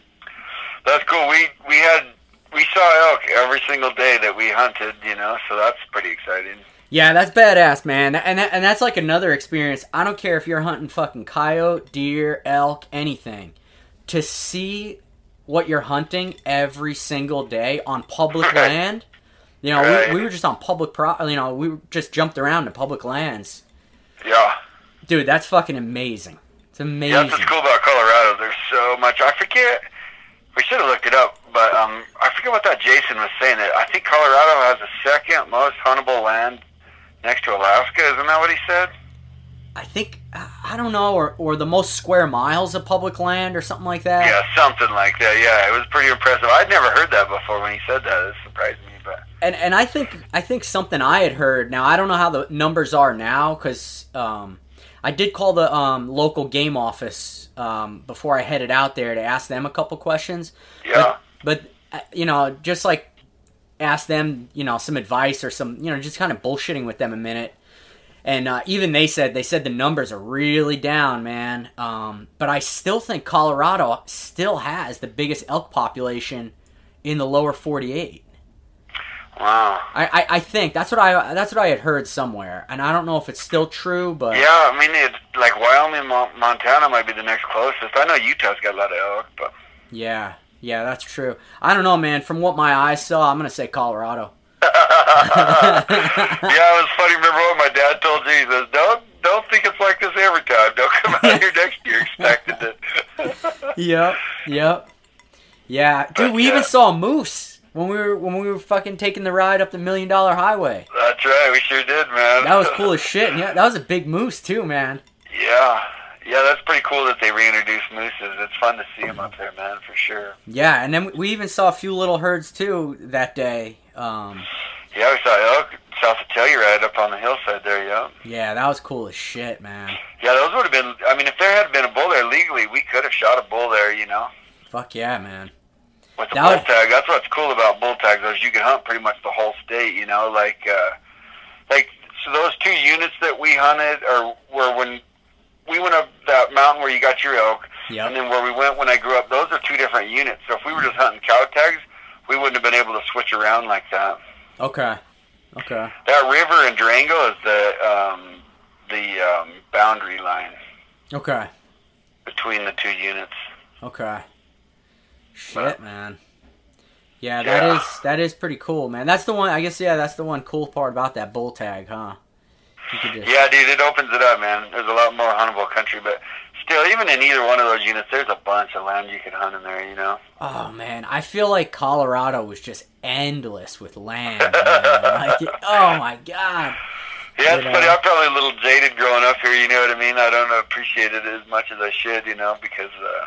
That's cool. We we had we saw elk every single day that we hunted, you know, so that's pretty exciting. yeah, that's badass, man. And that, and that's like another experience. I don't care if you're hunting fucking coyote, deer, elk, anything. To see what you're hunting every single day on public land, You know, Right. we, we were just on public pro. You know, we just jumped around in public lands. Yeah. Dude, that's fucking amazing. It's Yeah, amazing. that's what's cool about Colorado. There's so much. I forget. We should have looked it up, but um, I forget what that Jason was saying. That I think Colorado has the second most huntable land next to Alaska. Isn't that what he said? I think I don't know, or or the most square miles of public land or something like that. Yeah, something like that. Yeah, it was pretty impressive. I'd never heard that before when he said that. It surprised me, but And and I think I think something I had heard. Now I don't know how the numbers are now because um, I did call the um, local game office um, before I headed out there to ask them a couple questions. yeah, But uh, you know, just like ask them, you know, some advice or some, you know, just kind of bullshitting with them a minute. And uh, even they said they said the numbers are really down, man. Um, but I still think Colorado still has the biggest elk population in the lower forty-eight. Wow. I, I, I think that's what I that's what I had heard somewhere, and I don't know if it's still true, but Yeah, I mean, it's like Wyoming, Montana might be the next closest. I know Utah's got a lot of elk, but yeah, yeah, that's true. I don't know, man. From what my eyes saw, I'm gonna say Colorado. yeah, it was funny. Remember what my dad told you? He says, "Don't don't think it's like this every time. Don't come out here next year expecting it." Yep, yep, yeah, dude. We yeah. even saw a moose when we were when we were fucking taking the ride up the Million Dollar Highway. That's right. We sure did, man. That was cool as shit. Yeah, that was a big moose too, man. Yeah, yeah, that's pretty cool that they reintroduced mooses. It's fun to see them up there, man, for sure. Yeah, and then we even saw a few little herds too that day. Um, Yeah, we saw elk south of Telluride up on the hillside there. Yeah, yeah, that was cool as shit, man. yeah, those would have been. I mean, if there had been a bull there legally, we could have shot a bull there. You know. Fuck yeah, man. With the That bull tag, that's what's cool about bull tags. Is you can hunt pretty much the whole state. You know, like uh, like so those two units that we hunted, or were when we went up that mountain where you got your elk, and then where we went when I grew up. Those are two different units. So if we were just hunting cow tags, we wouldn't have been able to switch around like that. Okay. Okay. That river in Durango is the um, the um, boundary line Okay. between the two units. Okay. Shit, man. Yeah, that Yeah. is that is pretty cool, man. That's the one. I guess yeah, that's the one cool part about that bull tag, huh? Could just, Yeah, dude, it opens it up, man. There's a lot more huntable country, but still, even in either one of those units, there's a bunch of land you can hunt in there. You know. Oh man, I feel like Colorado was just endless with land. Like, oh my god. Yeah, it's You funny. I'm probably a little jaded growing up here. You know what I mean? I don't appreciate it as much as I should. You know, because uh,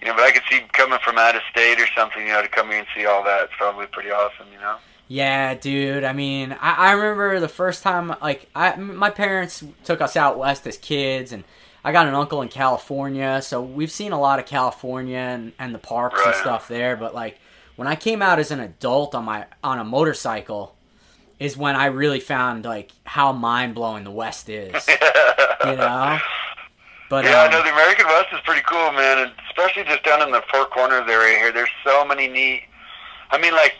you know, but I could see coming from out of state or something. You know, to come here and see all that, it's probably pretty awesome. You know. Yeah, dude. I mean, I, I remember the first time, like, I my parents took us out west as kids, and I got an uncle in California, so we've seen a lot of California and, and the parks and stuff there. But like, when I came out as an adult on my on a motorcycle, is when I really found like how mind blowing the West is. you know. But yeah, um, no, the American West is pretty cool, man, and especially just down in the Four Corners area here. There's so many neat. I mean, like,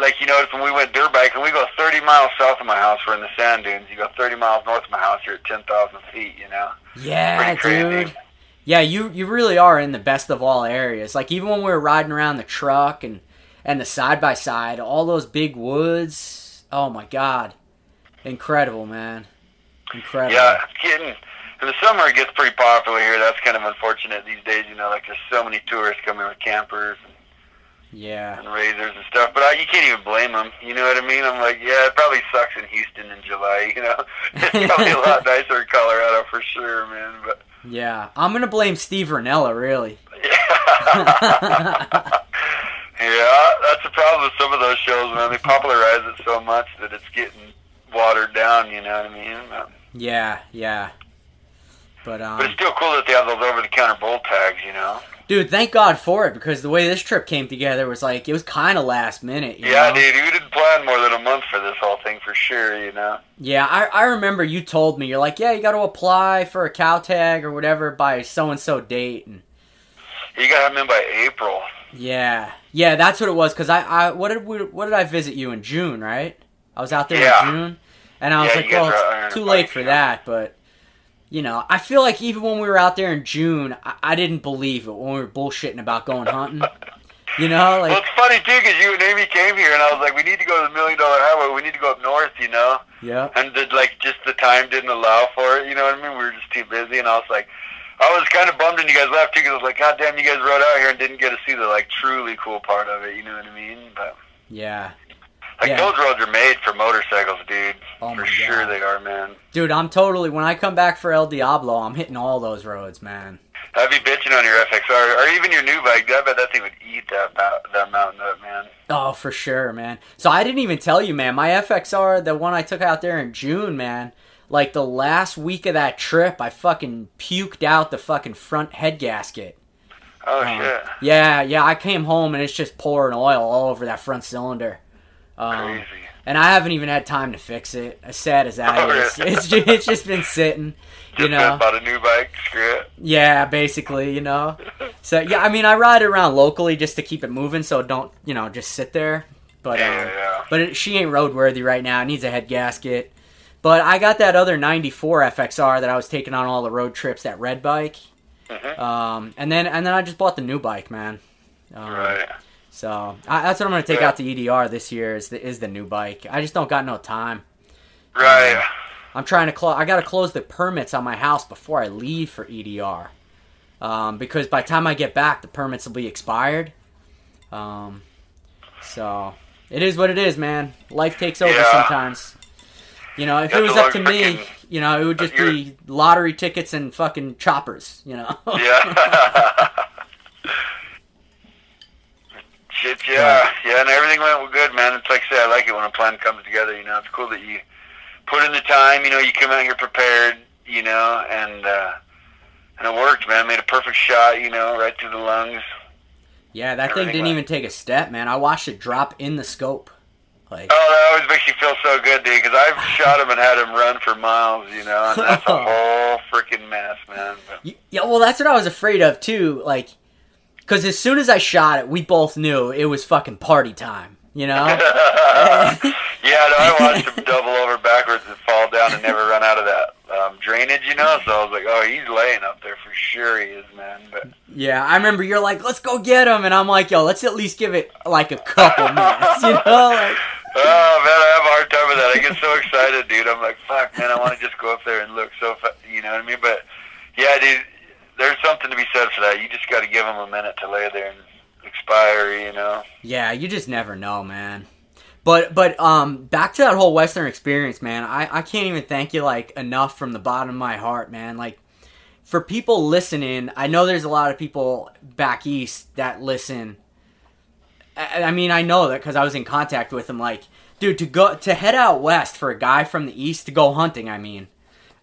like you notice when we went dirt biking, we go 30 miles south of my house. We're in the sand dunes. You go 30 miles north of my house, you're at 10,000 feet. You know. Yeah, dude. Yeah, you you really are in the best of all areas. Like even when we were riding around the truck and and the side by side, all those big woods. Oh my god, incredible, man, incredible. Yeah, it's getting. In the summer, it gets pretty popular here. That's kind of unfortunate these days. You know, like there's so many tourists coming with campers and, yeah, and razors and stuff. But I, you can't even blame them. You know what I mean? I'm like, yeah, it probably sucks in Houston in July. You know, it's probably a lot nicer in Colorado for sure, man. But yeah. I'm gonna blame Steve Rinella, really. yeah, that's the problem with some of those shows, man. They popularize it so much that it's getting watered down. You know what I mean? But, yeah, yeah. But but um, it's still cool that they have those over-the-counter bull tags. You know? dude, thank God for it because the way this trip came together was like it was kind of last minute. You Yeah, know? dude, we didn't plan more than a month for this whole thing for sure. You know? Yeah, I, I remember you told me you're like, yeah, you got to apply for a cow tag or whatever by so and so date, and You gotta have them in by April. yeah, yeah, that's what it was. Cause I, I what did we, what did I visit you in June, right? I was out there Yeah. in June, and I was Yeah, like, well, were out there it's too late for that, but. You know, I feel like even when we were out there in June, I, I didn't believe it when we were bullshitting about going hunting. You know, well, like it's funny too because you and Amy came here, and I was like, we need to go to the Million Dollar Highway. We need to go up north, you know. yeah, And the, like, just the time didn't allow for it. You know what I mean? We were just too busy, and I was like, I was kind of bummed when you guys left too because I was like, God damn, you guys rode out here and didn't get to see the like truly cool part of it. You know what I mean? But yeah. Like Yeah. those roads are made for motorcycles, dude. Oh for sure God. they are, man. Dude, I'm totally when I come back for El Diablo, I'm hitting all those roads, man. I'd be bitching on your FXR or even your new bike. I bet that thing would eat that that mountain up, man. Oh, for sure, man. So I didn't even tell you, man. My FXR, the one I took out there in June, man. Like the last week of that trip, I fucking puked out the fucking front head gasket. Oh Uh, shit, Yeah, yeah. I came home and it's just pouring oil all over that front cylinder. Um, crazy. and I haven't even had time to fix it. As sad as that Oh, it's just, it's just been sitting. Just You know, bought a new bike. Screw it. yeah, basically, you know. So yeah, I mean, I ride it around locally just to keep it moving, so it don't you know just sit there. But Yeah, um, yeah. but it, she ain't roadworthy right now. It needs a head gasket. But I got that other '94 FXR that I was taking on all the road trips. That red bike. Mhm. Um, and then and then I just bought the new bike, man. Um, Right. So I, that's what I'm gonna take Yeah. out the EDR this year. Is the is the new bike. I just don't got no time. Right. I'm trying to close. I got to close the permits on my house before I leave for EDR, um, because by the time I get back, the permits will be expired. Um, so it is what it is, man. Life takes over Yeah. sometimes. You know, if Got it was up to me, you know, it would just be lottery tickets and fucking choppers. You know. Yeah. Shit, yeah, yeah, and everything went well good, man. It's like I say, I like it when a plan comes together. You know, it's cool that you put in the time. You know, you come out here prepared. You know, and uh, and it worked, man. Made a perfect shot. You know, right through the lungs. yeah, that thing didn't went- even take a step, man. I watched it drop in the scope. Like, Oh, that always makes you feel so good, dude. Because I've shot him and had him run for miles. You know, and that's a whole freaking mess, man. But, Yeah, well, that's what I was afraid of too. Like, because as soon as I shot it, we both knew it was fucking party time. You know? yeah, no, I watched him double over backwards and fall down and never run out of that um, drainage, you know. So I was like, oh, he's laying up there for sure. He is, man. But yeah, I remember you're like, "Let's go get him," and I'm like, "Yo, let's at least give it like a couple minutes." You know? Like, oh man, I have a hard time with that. I get so excited, dude. I'm like, fuck, man, I want to just go up there and look so, fa- you know what I mean? But yeah, dude, there's something to be said for that. You just got to give him a minute to lay there and expire, you know. yeah, you just never know, man. But but um, back to that whole Western experience, man. I I can't even thank you like enough from the bottom of my heart, man. Like. For people listening, I know there's a lot of people back east that listen I, I mean, I know that because I was in contact with them Like, dude, to go to head out west for a guy from the east to go hunting. I mean,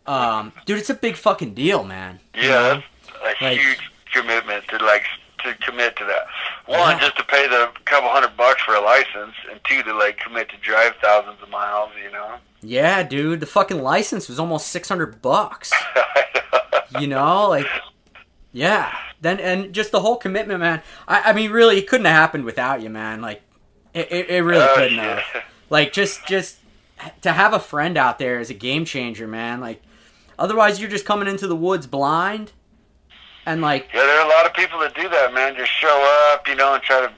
um, dude, it's a big fucking deal, man. Yeah, a Like- huge commitment to like to commit to that. One, Yeah. just to pay the couple hundred bucks for a license, and two, to like commit to drive thousands of miles. You know. yeah, dude, the fucking license was almost six hundred bucks. You know, like, yeah. Then and just the whole commitment, man. I, I mean, really, it couldn't have happened without you, man. Like, it, it, it really Oh, couldn't have. Like, just just to have a friend out there is a game changer, man. Like, otherwise, you're just coming into the woods blind, and like, Yeah, there are a lot of people that do that, man. Just show up, you know, and try to,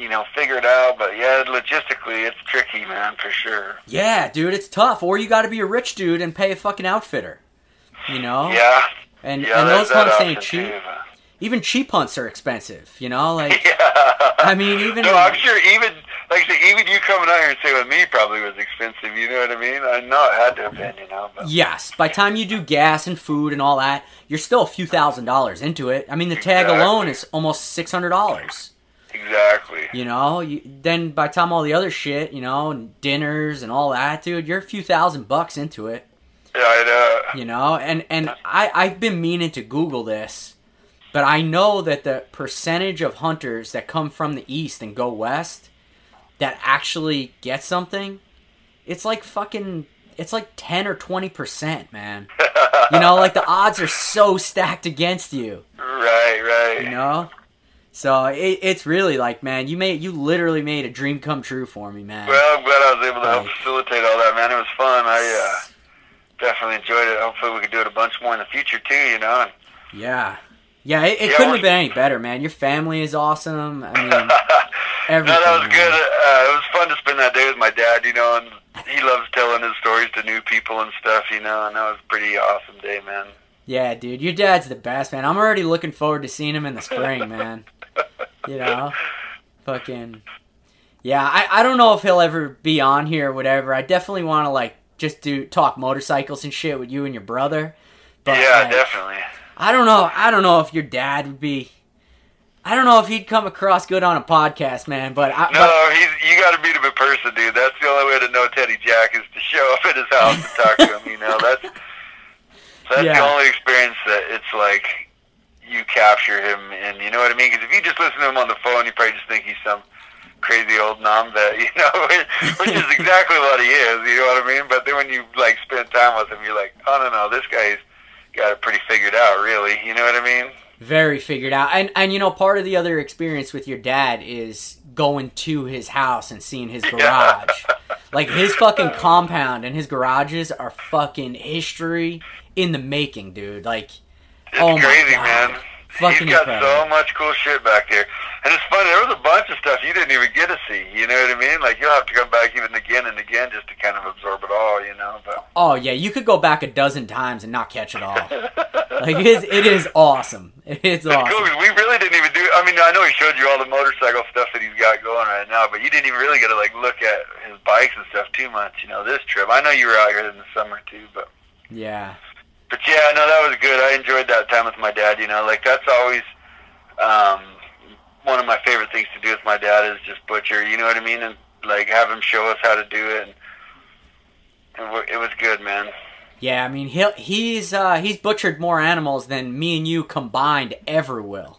you know, figure it out. But yeah, logistically, it's tricky, man, for sure. yeah, dude, it's tough. Or you got to be a rich dude and pay a fucking outfitter. You know, Yeah. and Yeah, and those hunts ain't cheap. too, Even cheap hunts are expensive. You know, like, Yeah. I mean, even No, I'm sure even like say, even you coming out here and staying with me probably was expensive. You know what I mean? I know it had to have been, you know. But Yes, by the time you do gas and food and all that, you're still a few thousand dollars into it. I mean, the tag Exactly. alone is almost six hundred dollars. exactly. You know, you, then by the time all the other shit, you know, and dinners and all that, dude, you're a few thousand bucks into it. Yeah, I know. You know, and and I I've been meaning to Google this, but I know that the percentage of hunters that come from the east and go west that actually get something, it's like fucking. It's like ten or twenty percent, man. You know, like the odds are so stacked against you. Right, right. You know, so it, it's really like, man, you made you literally made a dream come true for me, man. Well, I'm glad I was able to help Like- facilitate all that, man. It was fun. I uh, definitely enjoyed it. Hopefully, we could do it a bunch more in the future too. You know. And Yeah, Yeah, it, it Yeah, couldn't have been any better, man. Your family is awesome. I mean, no, that was man. good. Uh, it was fun to spend that day with my dad, you know, and he loves telling his stories to new people and stuff, you know, and that was a pretty awesome day, man. Yeah, dude, your dad's the best, man. I'm already looking forward to seeing him in the spring, man. You know, fucking. Yeah, I, I don't know if he'll ever be on here or whatever. I definitely want to like just do talk motorcycles and shit with you and your brother. But yeah, like, definitely. I don't know. I don't know if your dad would be. I don't know if he'd come across good on a podcast, man. But I, No, but- he's you got to meet him in person, dude. That's the only way to know Teddy Jack is to show up at his house and talk to him. You know, that's that's Yeah. the only experience that it's like you capture him, and you know what I mean. Because if you just listen to him on the phone, you probably just think he's some crazy old Nam vet, you know, which is exactly what he is. You know what I mean? But then when you like spend time with him, you're like, oh no, no, this guy's got it pretty figured out, really. You know what I mean? very figured out. And and you know, part of the other experience with your dad is going to his house and seeing his Yeah. garage. like his fucking compound and his garages are fucking history in the making, dude. Like It's Oh my God. man. Fucking He's got incredible. so much cool shit back there. And it's funny, there was a bunch of stuff you didn't even get to see. You know what I mean? Like, you'll have to come back even again and again just to kind of absorb it all, you know? But Oh yeah, you could go back a dozen times and not catch it all. like it is, it is awesome. It's awesome. it's cool we really didn't even do. I mean, I know he showed you all the motorcycle stuff that he's got going right now, but you didn't even really get to like look at his bikes and stuff too much. You know, this trip. I know you were out here in the summer too, but Yeah, But yeah, no, that was good. I enjoyed that time with my dad. You know, like that's always um, one of my favorite things to do with my dad is just butcher. You know what I mean? And like have him show us how to do it. And it, it was good, man. yeah. I mean, he he's uh, he's butchered more animals than me and you combined ever will.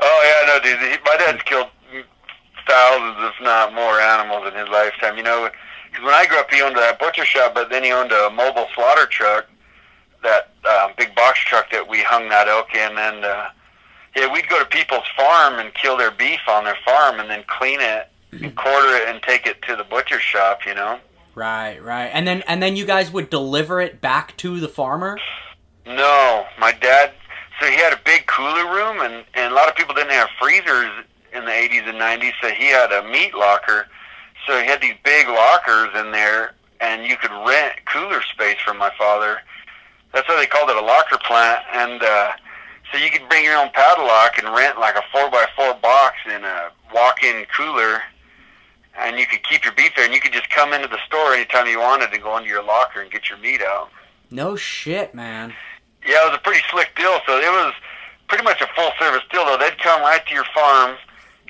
Oh yeah, no, dude. He, my dad's killed thousands, if not more, animals in his lifetime. You know, because when I grew up, he owned a butcher shop, but then he owned a mobile slaughter truck, that um, big box truck that we hung that elk in, and uh, yeah, we'd go to people's farm and kill their beef on their farm, and then clean it, and quarter it, and take it to the butcher shop. You know. Right, right. And then and then you guys would deliver it back to the farmer. No, my dad. So he had a big cooler room, and and a lot of people didn't have freezers in the 80s and 90s. So he had a meat locker. So he had these big lockers in there, and you could rent cooler space from my father. That's why they called it a locker plant. And uh, so you could bring your own padlock and rent like a four by four box in a walk-in cooler. And you could keep your beef there, and you could just come into the store anytime you wanted and go into your locker and get your meat out. No shit, man. Yeah, it was a pretty slick deal. So it was pretty much a full service deal. Though they'd come right to your farm,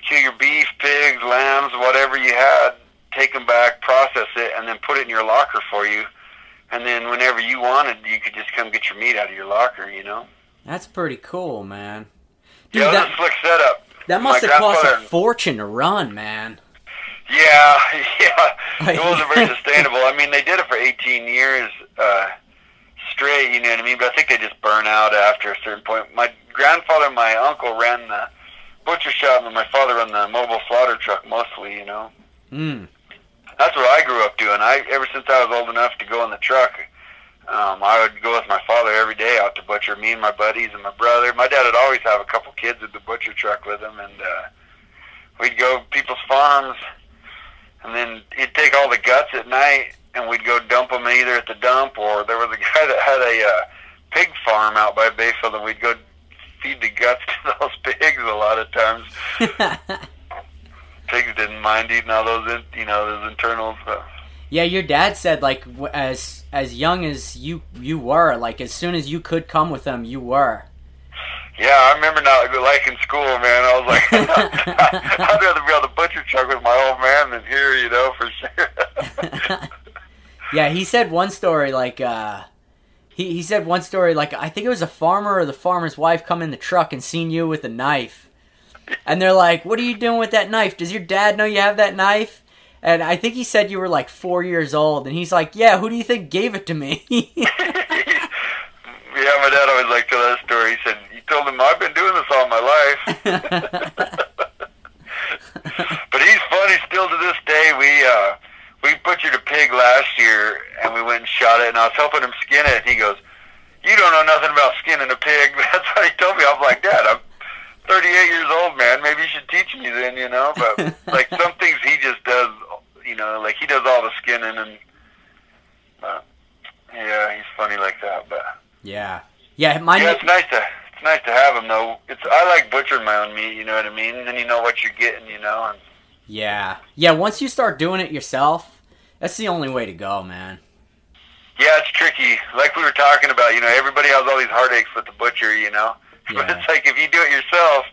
kill your beef, pigs, lambs, whatever you had, take them back, process it, and then put it in your locker for you. And then whenever you wanted, you could just come get your meat out of your locker. You know. That's pretty cool, man. Dude, yeah, that a slick setup. that must my have cost a fortune to run, man. Yeah, yeah. It wasn't very sustainable. I mean, they did it for 18 years uh, straight, you know what I mean? But I think they just burn out after a certain point. My grandfather and my uncle ran the butcher shop, and my father ran the mobile slaughter truck mostly, you know? Mm. That's what I grew up doing. I Ever since I was old enough to go in the truck, um, I would go with my father every day out to butcher, me and my buddies and my brother. My dad would always have a couple kids at the butcher truck with him, and uh, we'd go people's farms, and then he'd take all the guts at night, and we'd go dump them either at the dump, or there was a guy that had a uh, pig farm out by Bayfield, and we'd go feed the guts to those pigs a lot of times. Pigs didn't mind eating all those, you know, those internals. But yeah, your dad said like as as young as you you were, like as soon as you could come with them, you were. yeah, I remember not in school, man. I was like, I'd rather be on the butcher truck with my old man than here, you know, for sure. yeah, he said one story like uh he, he said one story like I think it was a farmer or the farmer's wife come in the truck and seen you with a knife. And they're like, "What are you doing with that knife? Does your dad know you have that knife?" And I think he said you were like 4 years old and he's like, "Yeah, who do you think gave it to me?" yeah, my dad always liked to tell that story. He said, "You told him I've been doing this all my life." but he's funny still to this day. We uh, we butchered a pig last year, and we went and shot it, and I was helping him skin it. And he goes, you don't know nothing about skinning a pig. That's what he told me. I'm like, Dad, I'm 38 years old, man. Maybe you should teach me then, you know. But like some things he just does, you know, like he does all the skinning and. Uh, yeah, he's funny like that, but. Yeah. Yeah, my Yeah, it's nice to it's nice to have him though. It's I like butchering my own meat. You know what I mean? And then you know what you're getting. You know. And, Yeah. Yeah, once you start doing it yourself, that's the only way to go, man. Yeah, it's tricky. Like we were talking about, you know, everybody has all these heartaches with the butcher, you know. But Yeah. it's like if you do it yourself,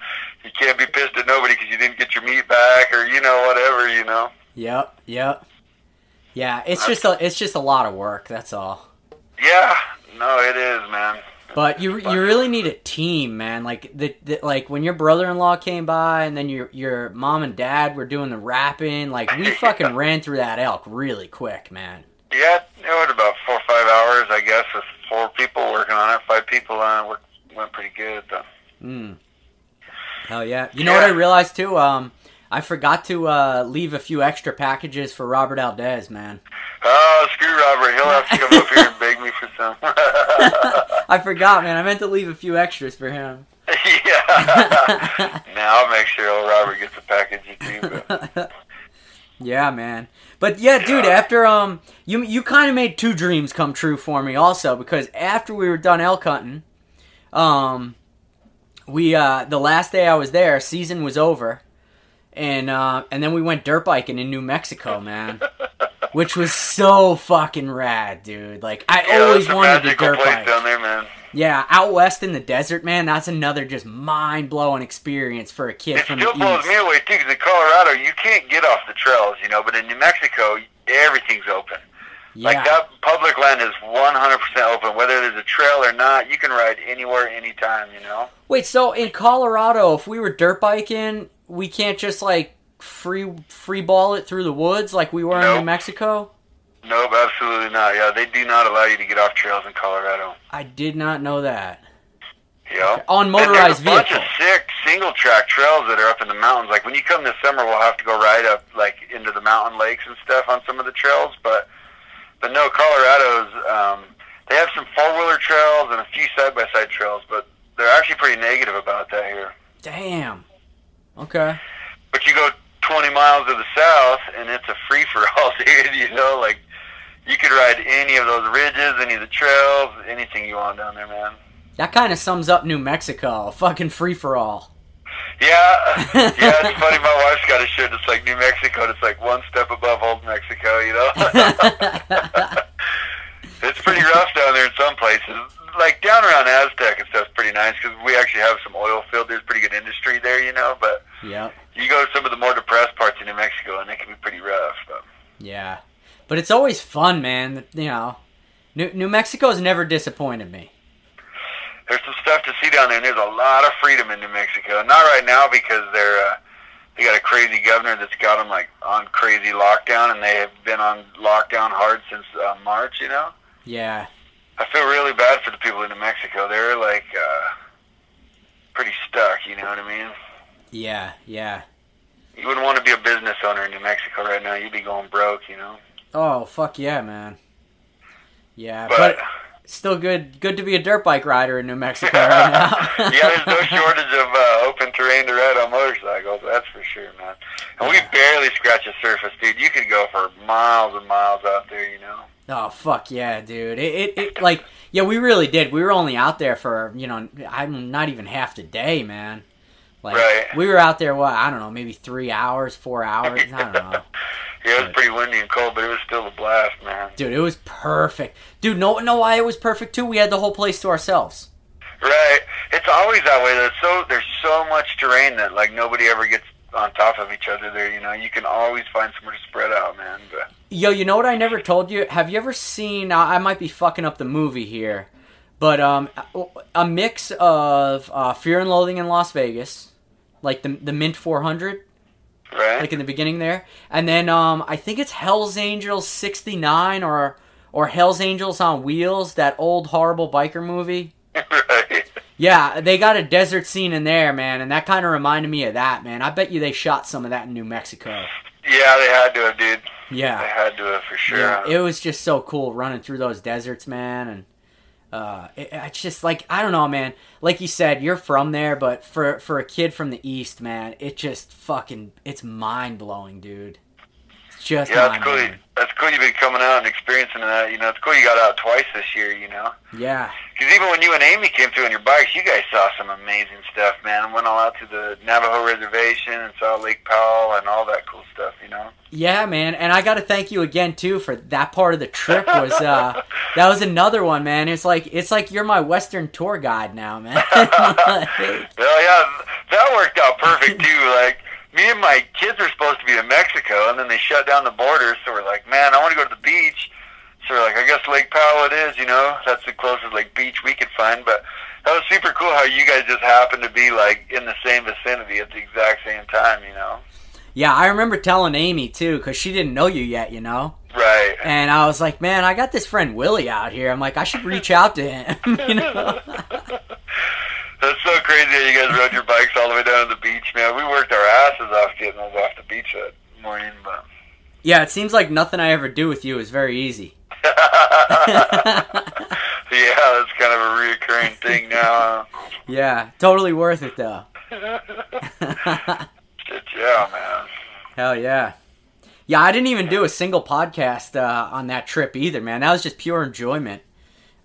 you can't be pissed at nobody because you didn't get your meat back or you know whatever, you know. Yep, yep. Yeah, it's just a it's just a lot of work, that's all. Yeah, no, it is, man. But you you really need a team, man. Like the, the like when your brother-in-law came by and then your your mom and dad were doing the wrapping, like we fucking ran through that elk really quick, man. Yeah, it was about four or five hours, I guess, with four people working on it. Five people on it. Went- pretty good though. Mm. Hell yeah. You know what I realized too? Um I forgot to uh, leave a few extra packages for Robert Aldez, man. Oh, screw Robert. He'll have to come up here and beg me for some. I forgot, man. I meant to leave a few extras for him. yeah. now I'll make sure old Robert gets a package. But yeah, man. But yeah, dude, after um you you kind of made two dreams come true for me also because after we were done elk hunting, um we uh the last day I was there, season was over. And uh and then we went dirt biking in New Mexico, man. Which was so fucking rad, dude. Like I yeah, always wanted to dirt bike. down there, man. Yeah, out west in the desert, man, that's another just mind blowing experience for a kid It from still the blows east. me away too, because in Colorado you can't get off the trails, you know. But in New Mexico, everything's open. Like that public land is 100% open, whether there's a trail or not. You can ride anywhere, anytime, you know. Wait, so in Colorado, if we were dirt biking, we can't just like free free ball it through the woods like we were in New Mexico? Nope, absolutely not. Yeah, they do not allow you to get off trails in Colorado. I did not know that. Yeah. On motorized there's a bunch vehicle. of sick single track trails that are up in the mountains. Like when you come this summer, we'll have to go right up like into the mountain lakes and stuff on some of the trails. But but no, Colorado's um, they have some four wheeler trails and a few side by side trails, but they're actually pretty negative about that here. Damn. Okay. But you go 20 miles to the south, and it's a free for all, dude. You know, like you could ride any of those ridges, any of the trails, anything you want down there, man. That kind of sums up New Mexico. Fucking free for all. Yeah, yeah, it's funny. My wife's got a shirt that's like New Mexico. and It's like one step above Old Mexico, you know. it's pretty rough down there in some places. Like down around Aztec and stuff's pretty nice because we actually have some oil field. There's pretty good industry there, you know. But yeah, you go to some of the more depressed parts of New Mexico, and it can be pretty rough. But. Yeah. But it's always fun, man. You know, New, New Mexico's never disappointed me. There's some stuff to see down there, and there's a lot of freedom in New Mexico. Not right now because they're uh, they got a crazy governor that's got them like on crazy lockdown, and they have been on lockdown hard since uh, March. You know. Yeah. I feel really bad for the people in New Mexico. They're like uh, pretty stuck. You know what I mean? Yeah. Yeah. You wouldn't want to be a business owner in New Mexico right now. You'd be going broke. You know. Oh fuck yeah, man. Yeah, But, but still good. Good to be a dirt bike rider in New Mexico right now. yeah, there's no shortage of uh, open terrain to ride on motorcycles. That's for sure, man. And we barely scratch the surface, dude. You could go for miles and miles out there. You know. Oh fuck yeah, dude! It, it, it like yeah, we really did. We were only out there for you know, I'm not even half the day, man. Like Right. we were out there what I don't know, maybe three hours, four hours. I don't know, Yeah, it was pretty windy and cold, but it was still a blast, man. dude. It was perfect, dude. No, know why it was perfect too? We had the whole place to ourselves. Right. It's always that way. There's so there's so much terrain that like nobody ever gets on top of each other. There, you know, you can always find somewhere to spread out, man. But Yo, you know what I never told you? Have you ever seen? I might be fucking up the movie here, but um, a mix of uh, Fear and Loathing in Las Vegas, like the the Mint 400. right. like in the beginning there. And then um, I think it's Hell's Angels '69 or or Hell's Angels on Wheels, that old horrible biker movie. right. Yeah, they got a desert scene in there, man, and that kind of reminded me of that, man. I bet you they shot some of that in New Mexico. Yeah, they had to have, dude. Yeah, they had to have for sure. yeah, it was just so cool running through those deserts, man, and Uh, it, it's just like I don't know, man. Like you said, you're from there, but for for a kid from the east, man, it just fucking it's mind blowing, dude. Just Yeah, that's cool. mind-blowing. That's cool. You've been coming out and experiencing that. You know, it's cool. You got out twice this year. You know, Yeah, because even when you and Amy came through on your bikes, you guys saw some amazing stuff, man. Went all out to the Navajo Reservation and saw Lake Powell and all that cool stuff. You know. yeah, man. And I got to thank you again too for that part of the trip. Was uh, that was another one, man. It's like it's like you're my Western tour guide now, man. Well, yeah, that worked out perfect too. Like me and my kids were supposed to be in Mexico, and then they shut down the border. So we're like, man, I want to go to the beach. So we're like, I guess Lake Powell it is. You know, that's the closest like beach we could find. But that was super cool how you guys just happened to be like in the same vicinity at the exact same time. You know, yeah, I remember telling Amy too because she didn't know you yet, you know. right? And I was like, man, I got this friend Willie out here. I'm like, I should reach out to him. you know? That's so crazy that you guys rode your bikes all the way down to the beach, man. We worked our asses off getting those off the beach that morning, but. Yeah, it seems like nothing I ever do with you is very easy. yeah, that's kind of a reoccurring thing now. Yeah, totally worth it though. Shit, yeah, man. Hell yeah. Yeah, I didn't even do a single podcast uh, on that trip either, man. That was just pure enjoyment.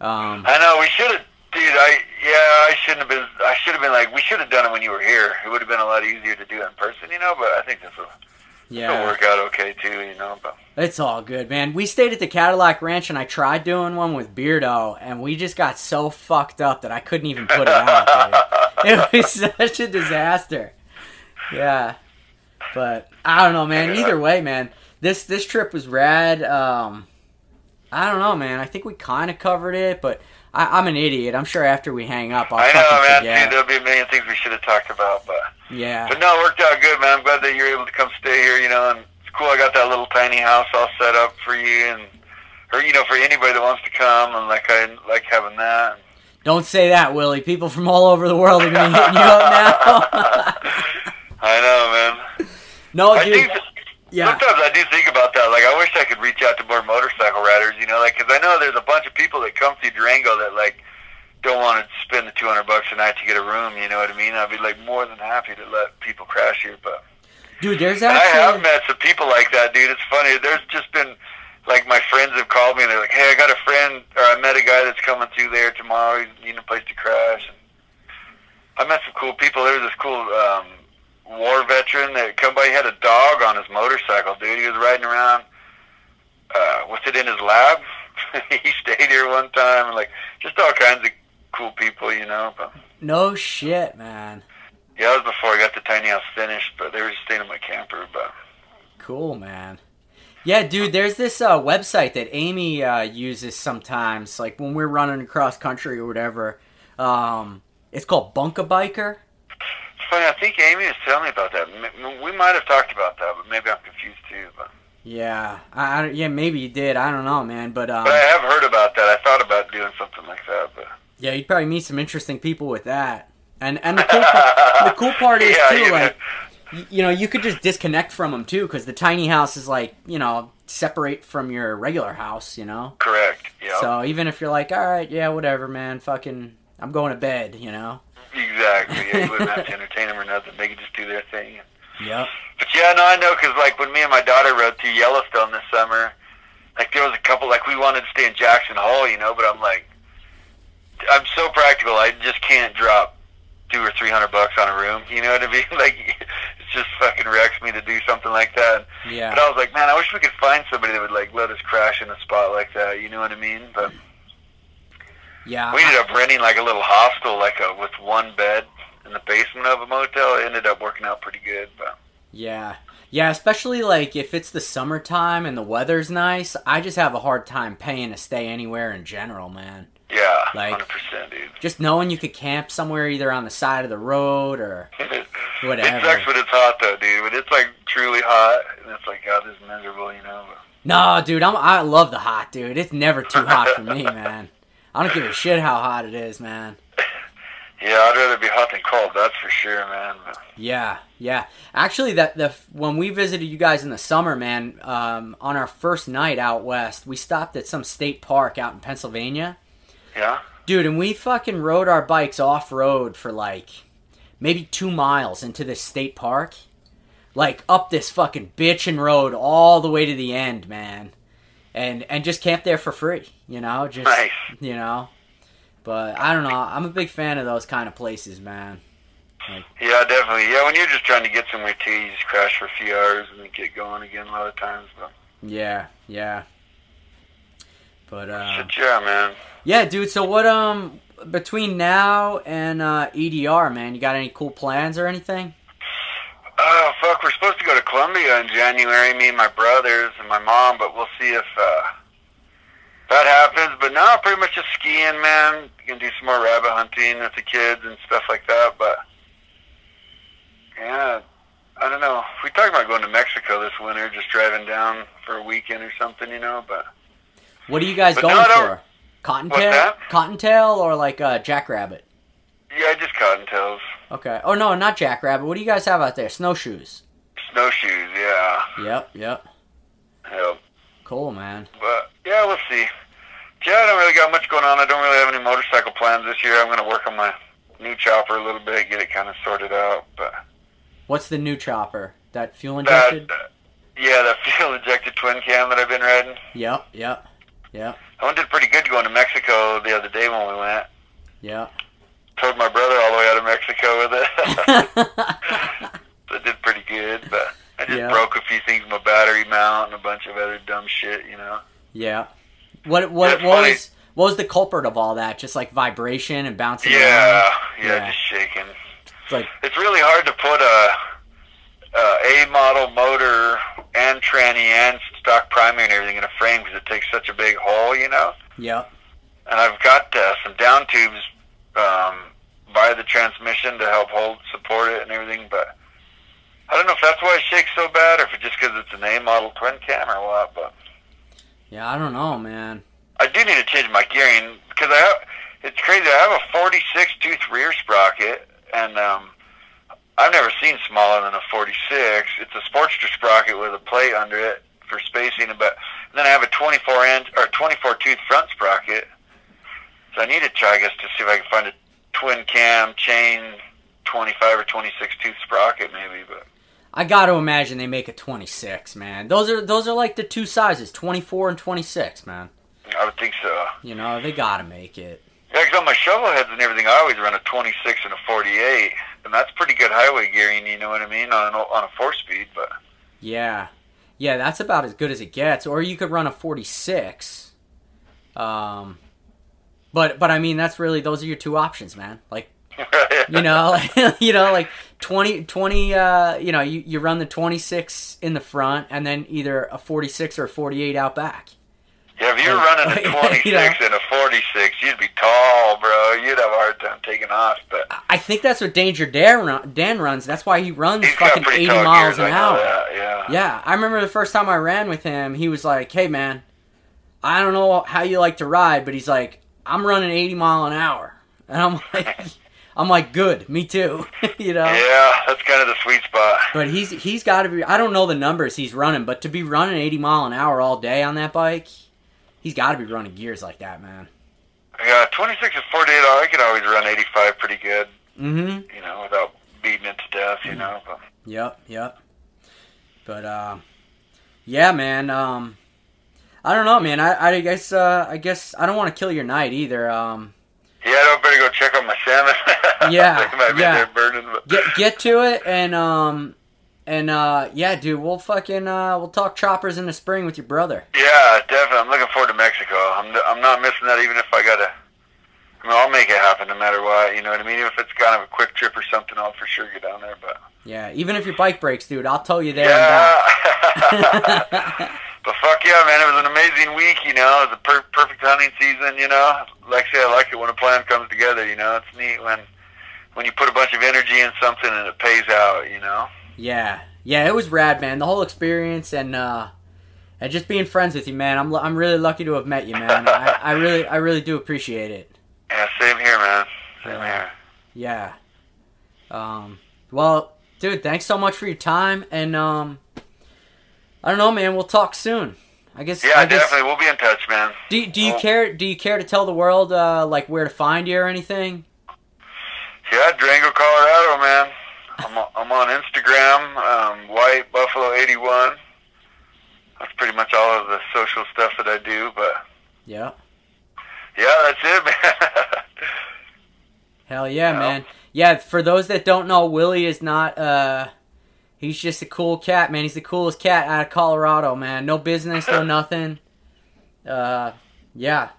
Um, I know we should have, dude. I yeah, I shouldn't have been. I should have been like, we should have done it when you were here. It would have been a lot easier to do it in person, you know. But I think this will, will work out okay too, you know. But it's all good, man. We stayed at the Cadillac Ranch, and I tried doing one with Beardo, and we just got so fucked up that I couldn't even put it out. It was such a disaster. Yeah, but I don't know, man. Either way, man, this this trip was rad. Um, I don't know, man. I think we kind of covered it, but I, I'm an idiot. I'm sure after we hang up, I'll I fucking know, man. forget. There'll be a million things we should have talked about, but Yeah, but no, it worked out good, man. I'm glad that you're able to come stay here, you know. And it's cool. I got that little tiny house all set up for you, and or you know, for anybody that wants to come, and like I like having that. don't say that, Willie. People from all over the world are gonna be hitting you up now. I know, man. no, I dude. think Yeah, sometimes I do think about that. Like, I wish I could reach out to more motorcycle riders, you know, like because I know there's a bunch of people that come through Durango that like don't want to spend the 200 bucks a night to get a room. You know what I mean? I'd be like more than happy to let people crash here, but. dude. There's And I have met some people like that, dude. It's funny. There's just been like my friends have called me and they're like, "Hey, I got a friend, or I met a guy that's coming through there tomorrow. He's needing a place to crash." And I met some cool people. There was this cool um, war veteran that somebody had a dog on his motorcycle, dude. He was riding around uh, with it in his lab. he stayed here one time, and like just all kinds of cool people, you know. But no shit, man. yeah, that was before I got the tiny house finished. But they were just staying in my camper, but. Cool, man. Yeah, dude. There's this uh, website that Amy uh, uses sometimes, like when we're running across country or whatever. Um, it's called Bunk-A-Biker. It's funny. I think Amy was telling me about that. We might have talked about that, but maybe I'm confused too. But, Yeah, I, I yeah maybe you did. I don't know, man. But um, but I have heard about that. I thought about doing something like that, but yeah, you'd probably meet some interesting people with that. And and the cool part, the cool part is Yeah, too, know. like y- you know, you could just disconnect from them too, because the tiny house is like you know separate from your regular house, you know. correct. Yeah, So even if you're like, all right, yeah, whatever, man, fucking, I'm going to bed, you know. exactly. Yeah, you wouldn't have to entertain them or nothing. They could just do their thing. Yep. But yeah, no, I know because like when me and my daughter rode through Yellowstone this summer, like there was a couple like we wanted to stay in Jackson Hole, you know, but I'm like, I'm so practical. I just can't drop two or three hundred bucks on a room. You know what I mean? Like it just fucking wrecks me to do something like that. Yeah. But I was like, man, I wish we could find somebody that would like let us crash in a spot like that. You know what I mean? But Yeah. we ended up renting like a little hostel, like a with one bed in the basement of a motel. It ended up working out pretty good. But Yeah. Yeah, especially like if it's the summertime and the weather's nice, I just have a hard time paying to stay anywhere in general, man. yeah, Like- hundred percent, dude. Just knowing you could camp somewhere either on the side of the road or Whatever. It sucks when it's hot though, dude. When it's like truly hot, and it's like, God, this is miserable, you know. But, No, dude, I'm I love the hot, dude. It's never too hot for me, man. I don't give a shit how hot it is, man. yeah, I'd rather be hot than cold. That's for sure, man. Yeah, yeah. Actually, that the when we visited you guys in the summer, man, um, on our first night out west, we stopped at some state park out in Pennsylvania, yeah, dude, and we fucking rode our bikes off road for like maybe two miles into this state park, like up this fucking bitchin' road all the way to the end, man, and and just camp there for free, you know, just Nice. you know. But I don't know. I'm a big fan of those kind of places, man. Yeah, definitely. Yeah, when you're just trying to get somewhere too, you just crash for a few hours and then get going again a lot of times. But Yeah, yeah. But uh, shit, yeah, man. yeah, dude. So what? Um, between now and uh, EDR, man, you got any cool plans or anything? Oh fuck, we're supposed to go to Colombia in January, me and my brothers and my mom, but we'll see if uh that happens. But now pretty much just skiing, man. Gonna do some more rabbit hunting with the kids and stuff like that, but yeah, I don't know. We talked about going to Mexico this winter, just driving down for a weekend or something, you know, but What are you guys going no, for? Cottontail, cottontail, or like uh, jackrabbit? yeah, just cottontails. Okay. Oh no, not jackrabbit. What do you guys have out there? Snowshoes. Snowshoes, yeah. Yep, yep. Yep. Cool, man. But yeah, we'll see. Yeah, I don't really got much going on. I don't really have any motorcycle plans this year. I'm going to work on my new chopper a little bit, get it kind of sorted out. But What's the new chopper? That fuel that, injected? uh, yeah, that fuel injected twin cam that I've been riding. Yep, yep, yep, I did pretty good going to Mexico the other day when we went. Yeah. Towed my brother all the way out of Mexico with it. so I did pretty good, but I just Yeah. broke a few things my battery mount and a bunch of other dumb shit, you know. yeah. What what what was what was the culprit of all that? Just like vibration and bouncing Yeah, around. yeah, Yeah. just shaking. It's like it's really hard to put a, a A model motor and tranny and stock primary and everything in a frame because it takes such a big hole, you know. Yeah. And I've got uh, some down tubes um, by the transmission to help hold support it and everything, but I don't know if that's why it shakes so bad or if it's just because it's an A model twin cam or what. But Yeah, I don't know, man. I do need to change my gearing because I have. It's crazy. I have a 46 tooth rear sprocket, and um, I've never seen smaller than a 46. It's a Sportster sprocket with a plate under it for spacing, but and then I have a 24 inch or 24 tooth front sprocket. So I need to try, I guess, to see if I can find a twin cam chain 25 or 26 tooth sprocket, maybe. But I got to imagine they make a 26, man. Those are those are like the two sizes, 24 and 26, man. I would think so. You know, they got to make it. Yeah, cause on my shovel heads and everything, I always run a 26 and a 48, and that's pretty good highway gearing. You know what I mean on an, on a four speed, but Yeah. Yeah, that's about as good as it gets. Or you could run a 46. Um but but I mean that's really those are your two options, man. Like, you know, you know like 20 20 uh you know, you you run the 26 in the front and then either a 46 or a 48 out back. yeah, if you're running a 26 you know. and a 46, you'd be tall, bro. You'd have a hard time taking off, but I think that's what Danger Dan, run, Dan runs. That's why he runs he's fucking 80 miles an hour. that. Yeah. Yeah, I remember the first time I ran with him, he was like, "Hey man, I don't know how you like to ride, but he's like, I'm running 80 mile an hour." And I'm like I'm like, "Good, me too." you know? Yeah, that's kind of the sweet spot. But he's he's got to be I don't know the numbers he's running, but to be running 80 mile an hour all day on that bike, he's got to be running gears like that, man. Yeah, 26 and 48, I could always run 85 pretty good, Mm-hmm. you know, without beating it to death, you know. But Yep, yep. But uh yeah, man, um I don't know, man. I I guess uh I guess I don't want to kill your night either. Um yeah, I better go check on my salmon. Yeah, yeah. burning. Get get to it and um and uh yeah, dude, we'll fucking uh we'll talk choppers in the spring with your brother. Yeah, definitely. I'm looking forward to Mexico. I'm I'm not missing that, even if I gotta. I mean, I'll make it happen no matter what. You know what I mean? Even if it's kind of a quick trip or something, I'll for sure get down there. But Yeah, even if your bike breaks, dude, I'll tow you there and yeah. but fuck yeah, man! It was an amazing week. You know, it was a per- perfect hunting season. You know, like I say, I like it when a plan comes together. You know, it's neat when when you put a bunch of energy in something and it pays out. You know. yeah. Yeah, it was rad, man. The whole experience and uh and just being friends with you, man. I'm I'm really lucky to have met you, man. I, I really I really do appreciate it. Yeah, same here, man. Same Yeah. here. Yeah. Um well, dude, thanks so much for your time and um I don't know, man, we'll talk soon. I guess. Yeah, I guess, definitely. We'll be in touch, man. Do Do you Well- care? Do you care to tell the world uh, like where to find you or anything? Yeah, Durango, Colorado, man. I'm on, I'm on Instagram, um, White Buffalo 81. That's pretty much all of the social stuff that I do. But Yeah. yeah, that's it, man. Hell yeah, Yeah. man. Yeah, for those that don't know, Willie is not uh he's just a cool cat, man. He's the coolest cat out of Colorado, man. No business, no nothing. Uh yeah.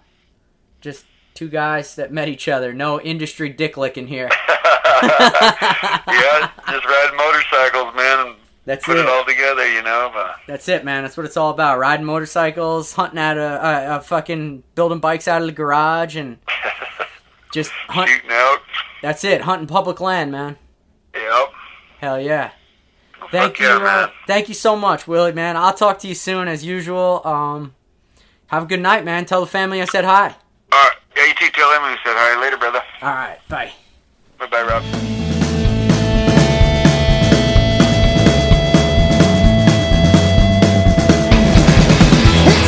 Just two guys that met each other. No industry dick licking here. yeah, just riding motorcycles, man, That's put it it. all together, you know. But That's it, man. That's what it's all about. Riding motorcycles, hunting out of uh, uh, fucking building bikes out of the garage and just hunt shooting out. That's it. Hunting public land, man. Yep. Hell yeah. Thank Fuck you, yeah, uh, thank you so much, Willie, man. I'll talk to you soon as usual. Um, have a good night, man. Tell the family I said hi. All right. Yeah, you too. Tell him we said hi. Later, brother. All right, bye. Bye, bye, Rob.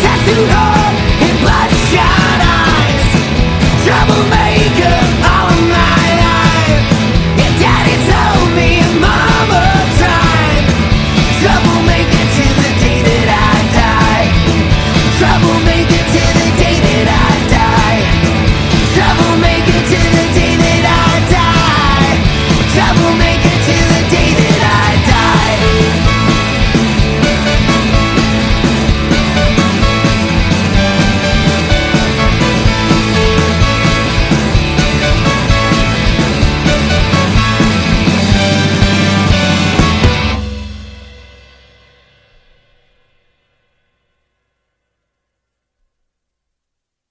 tattooed on will make it to the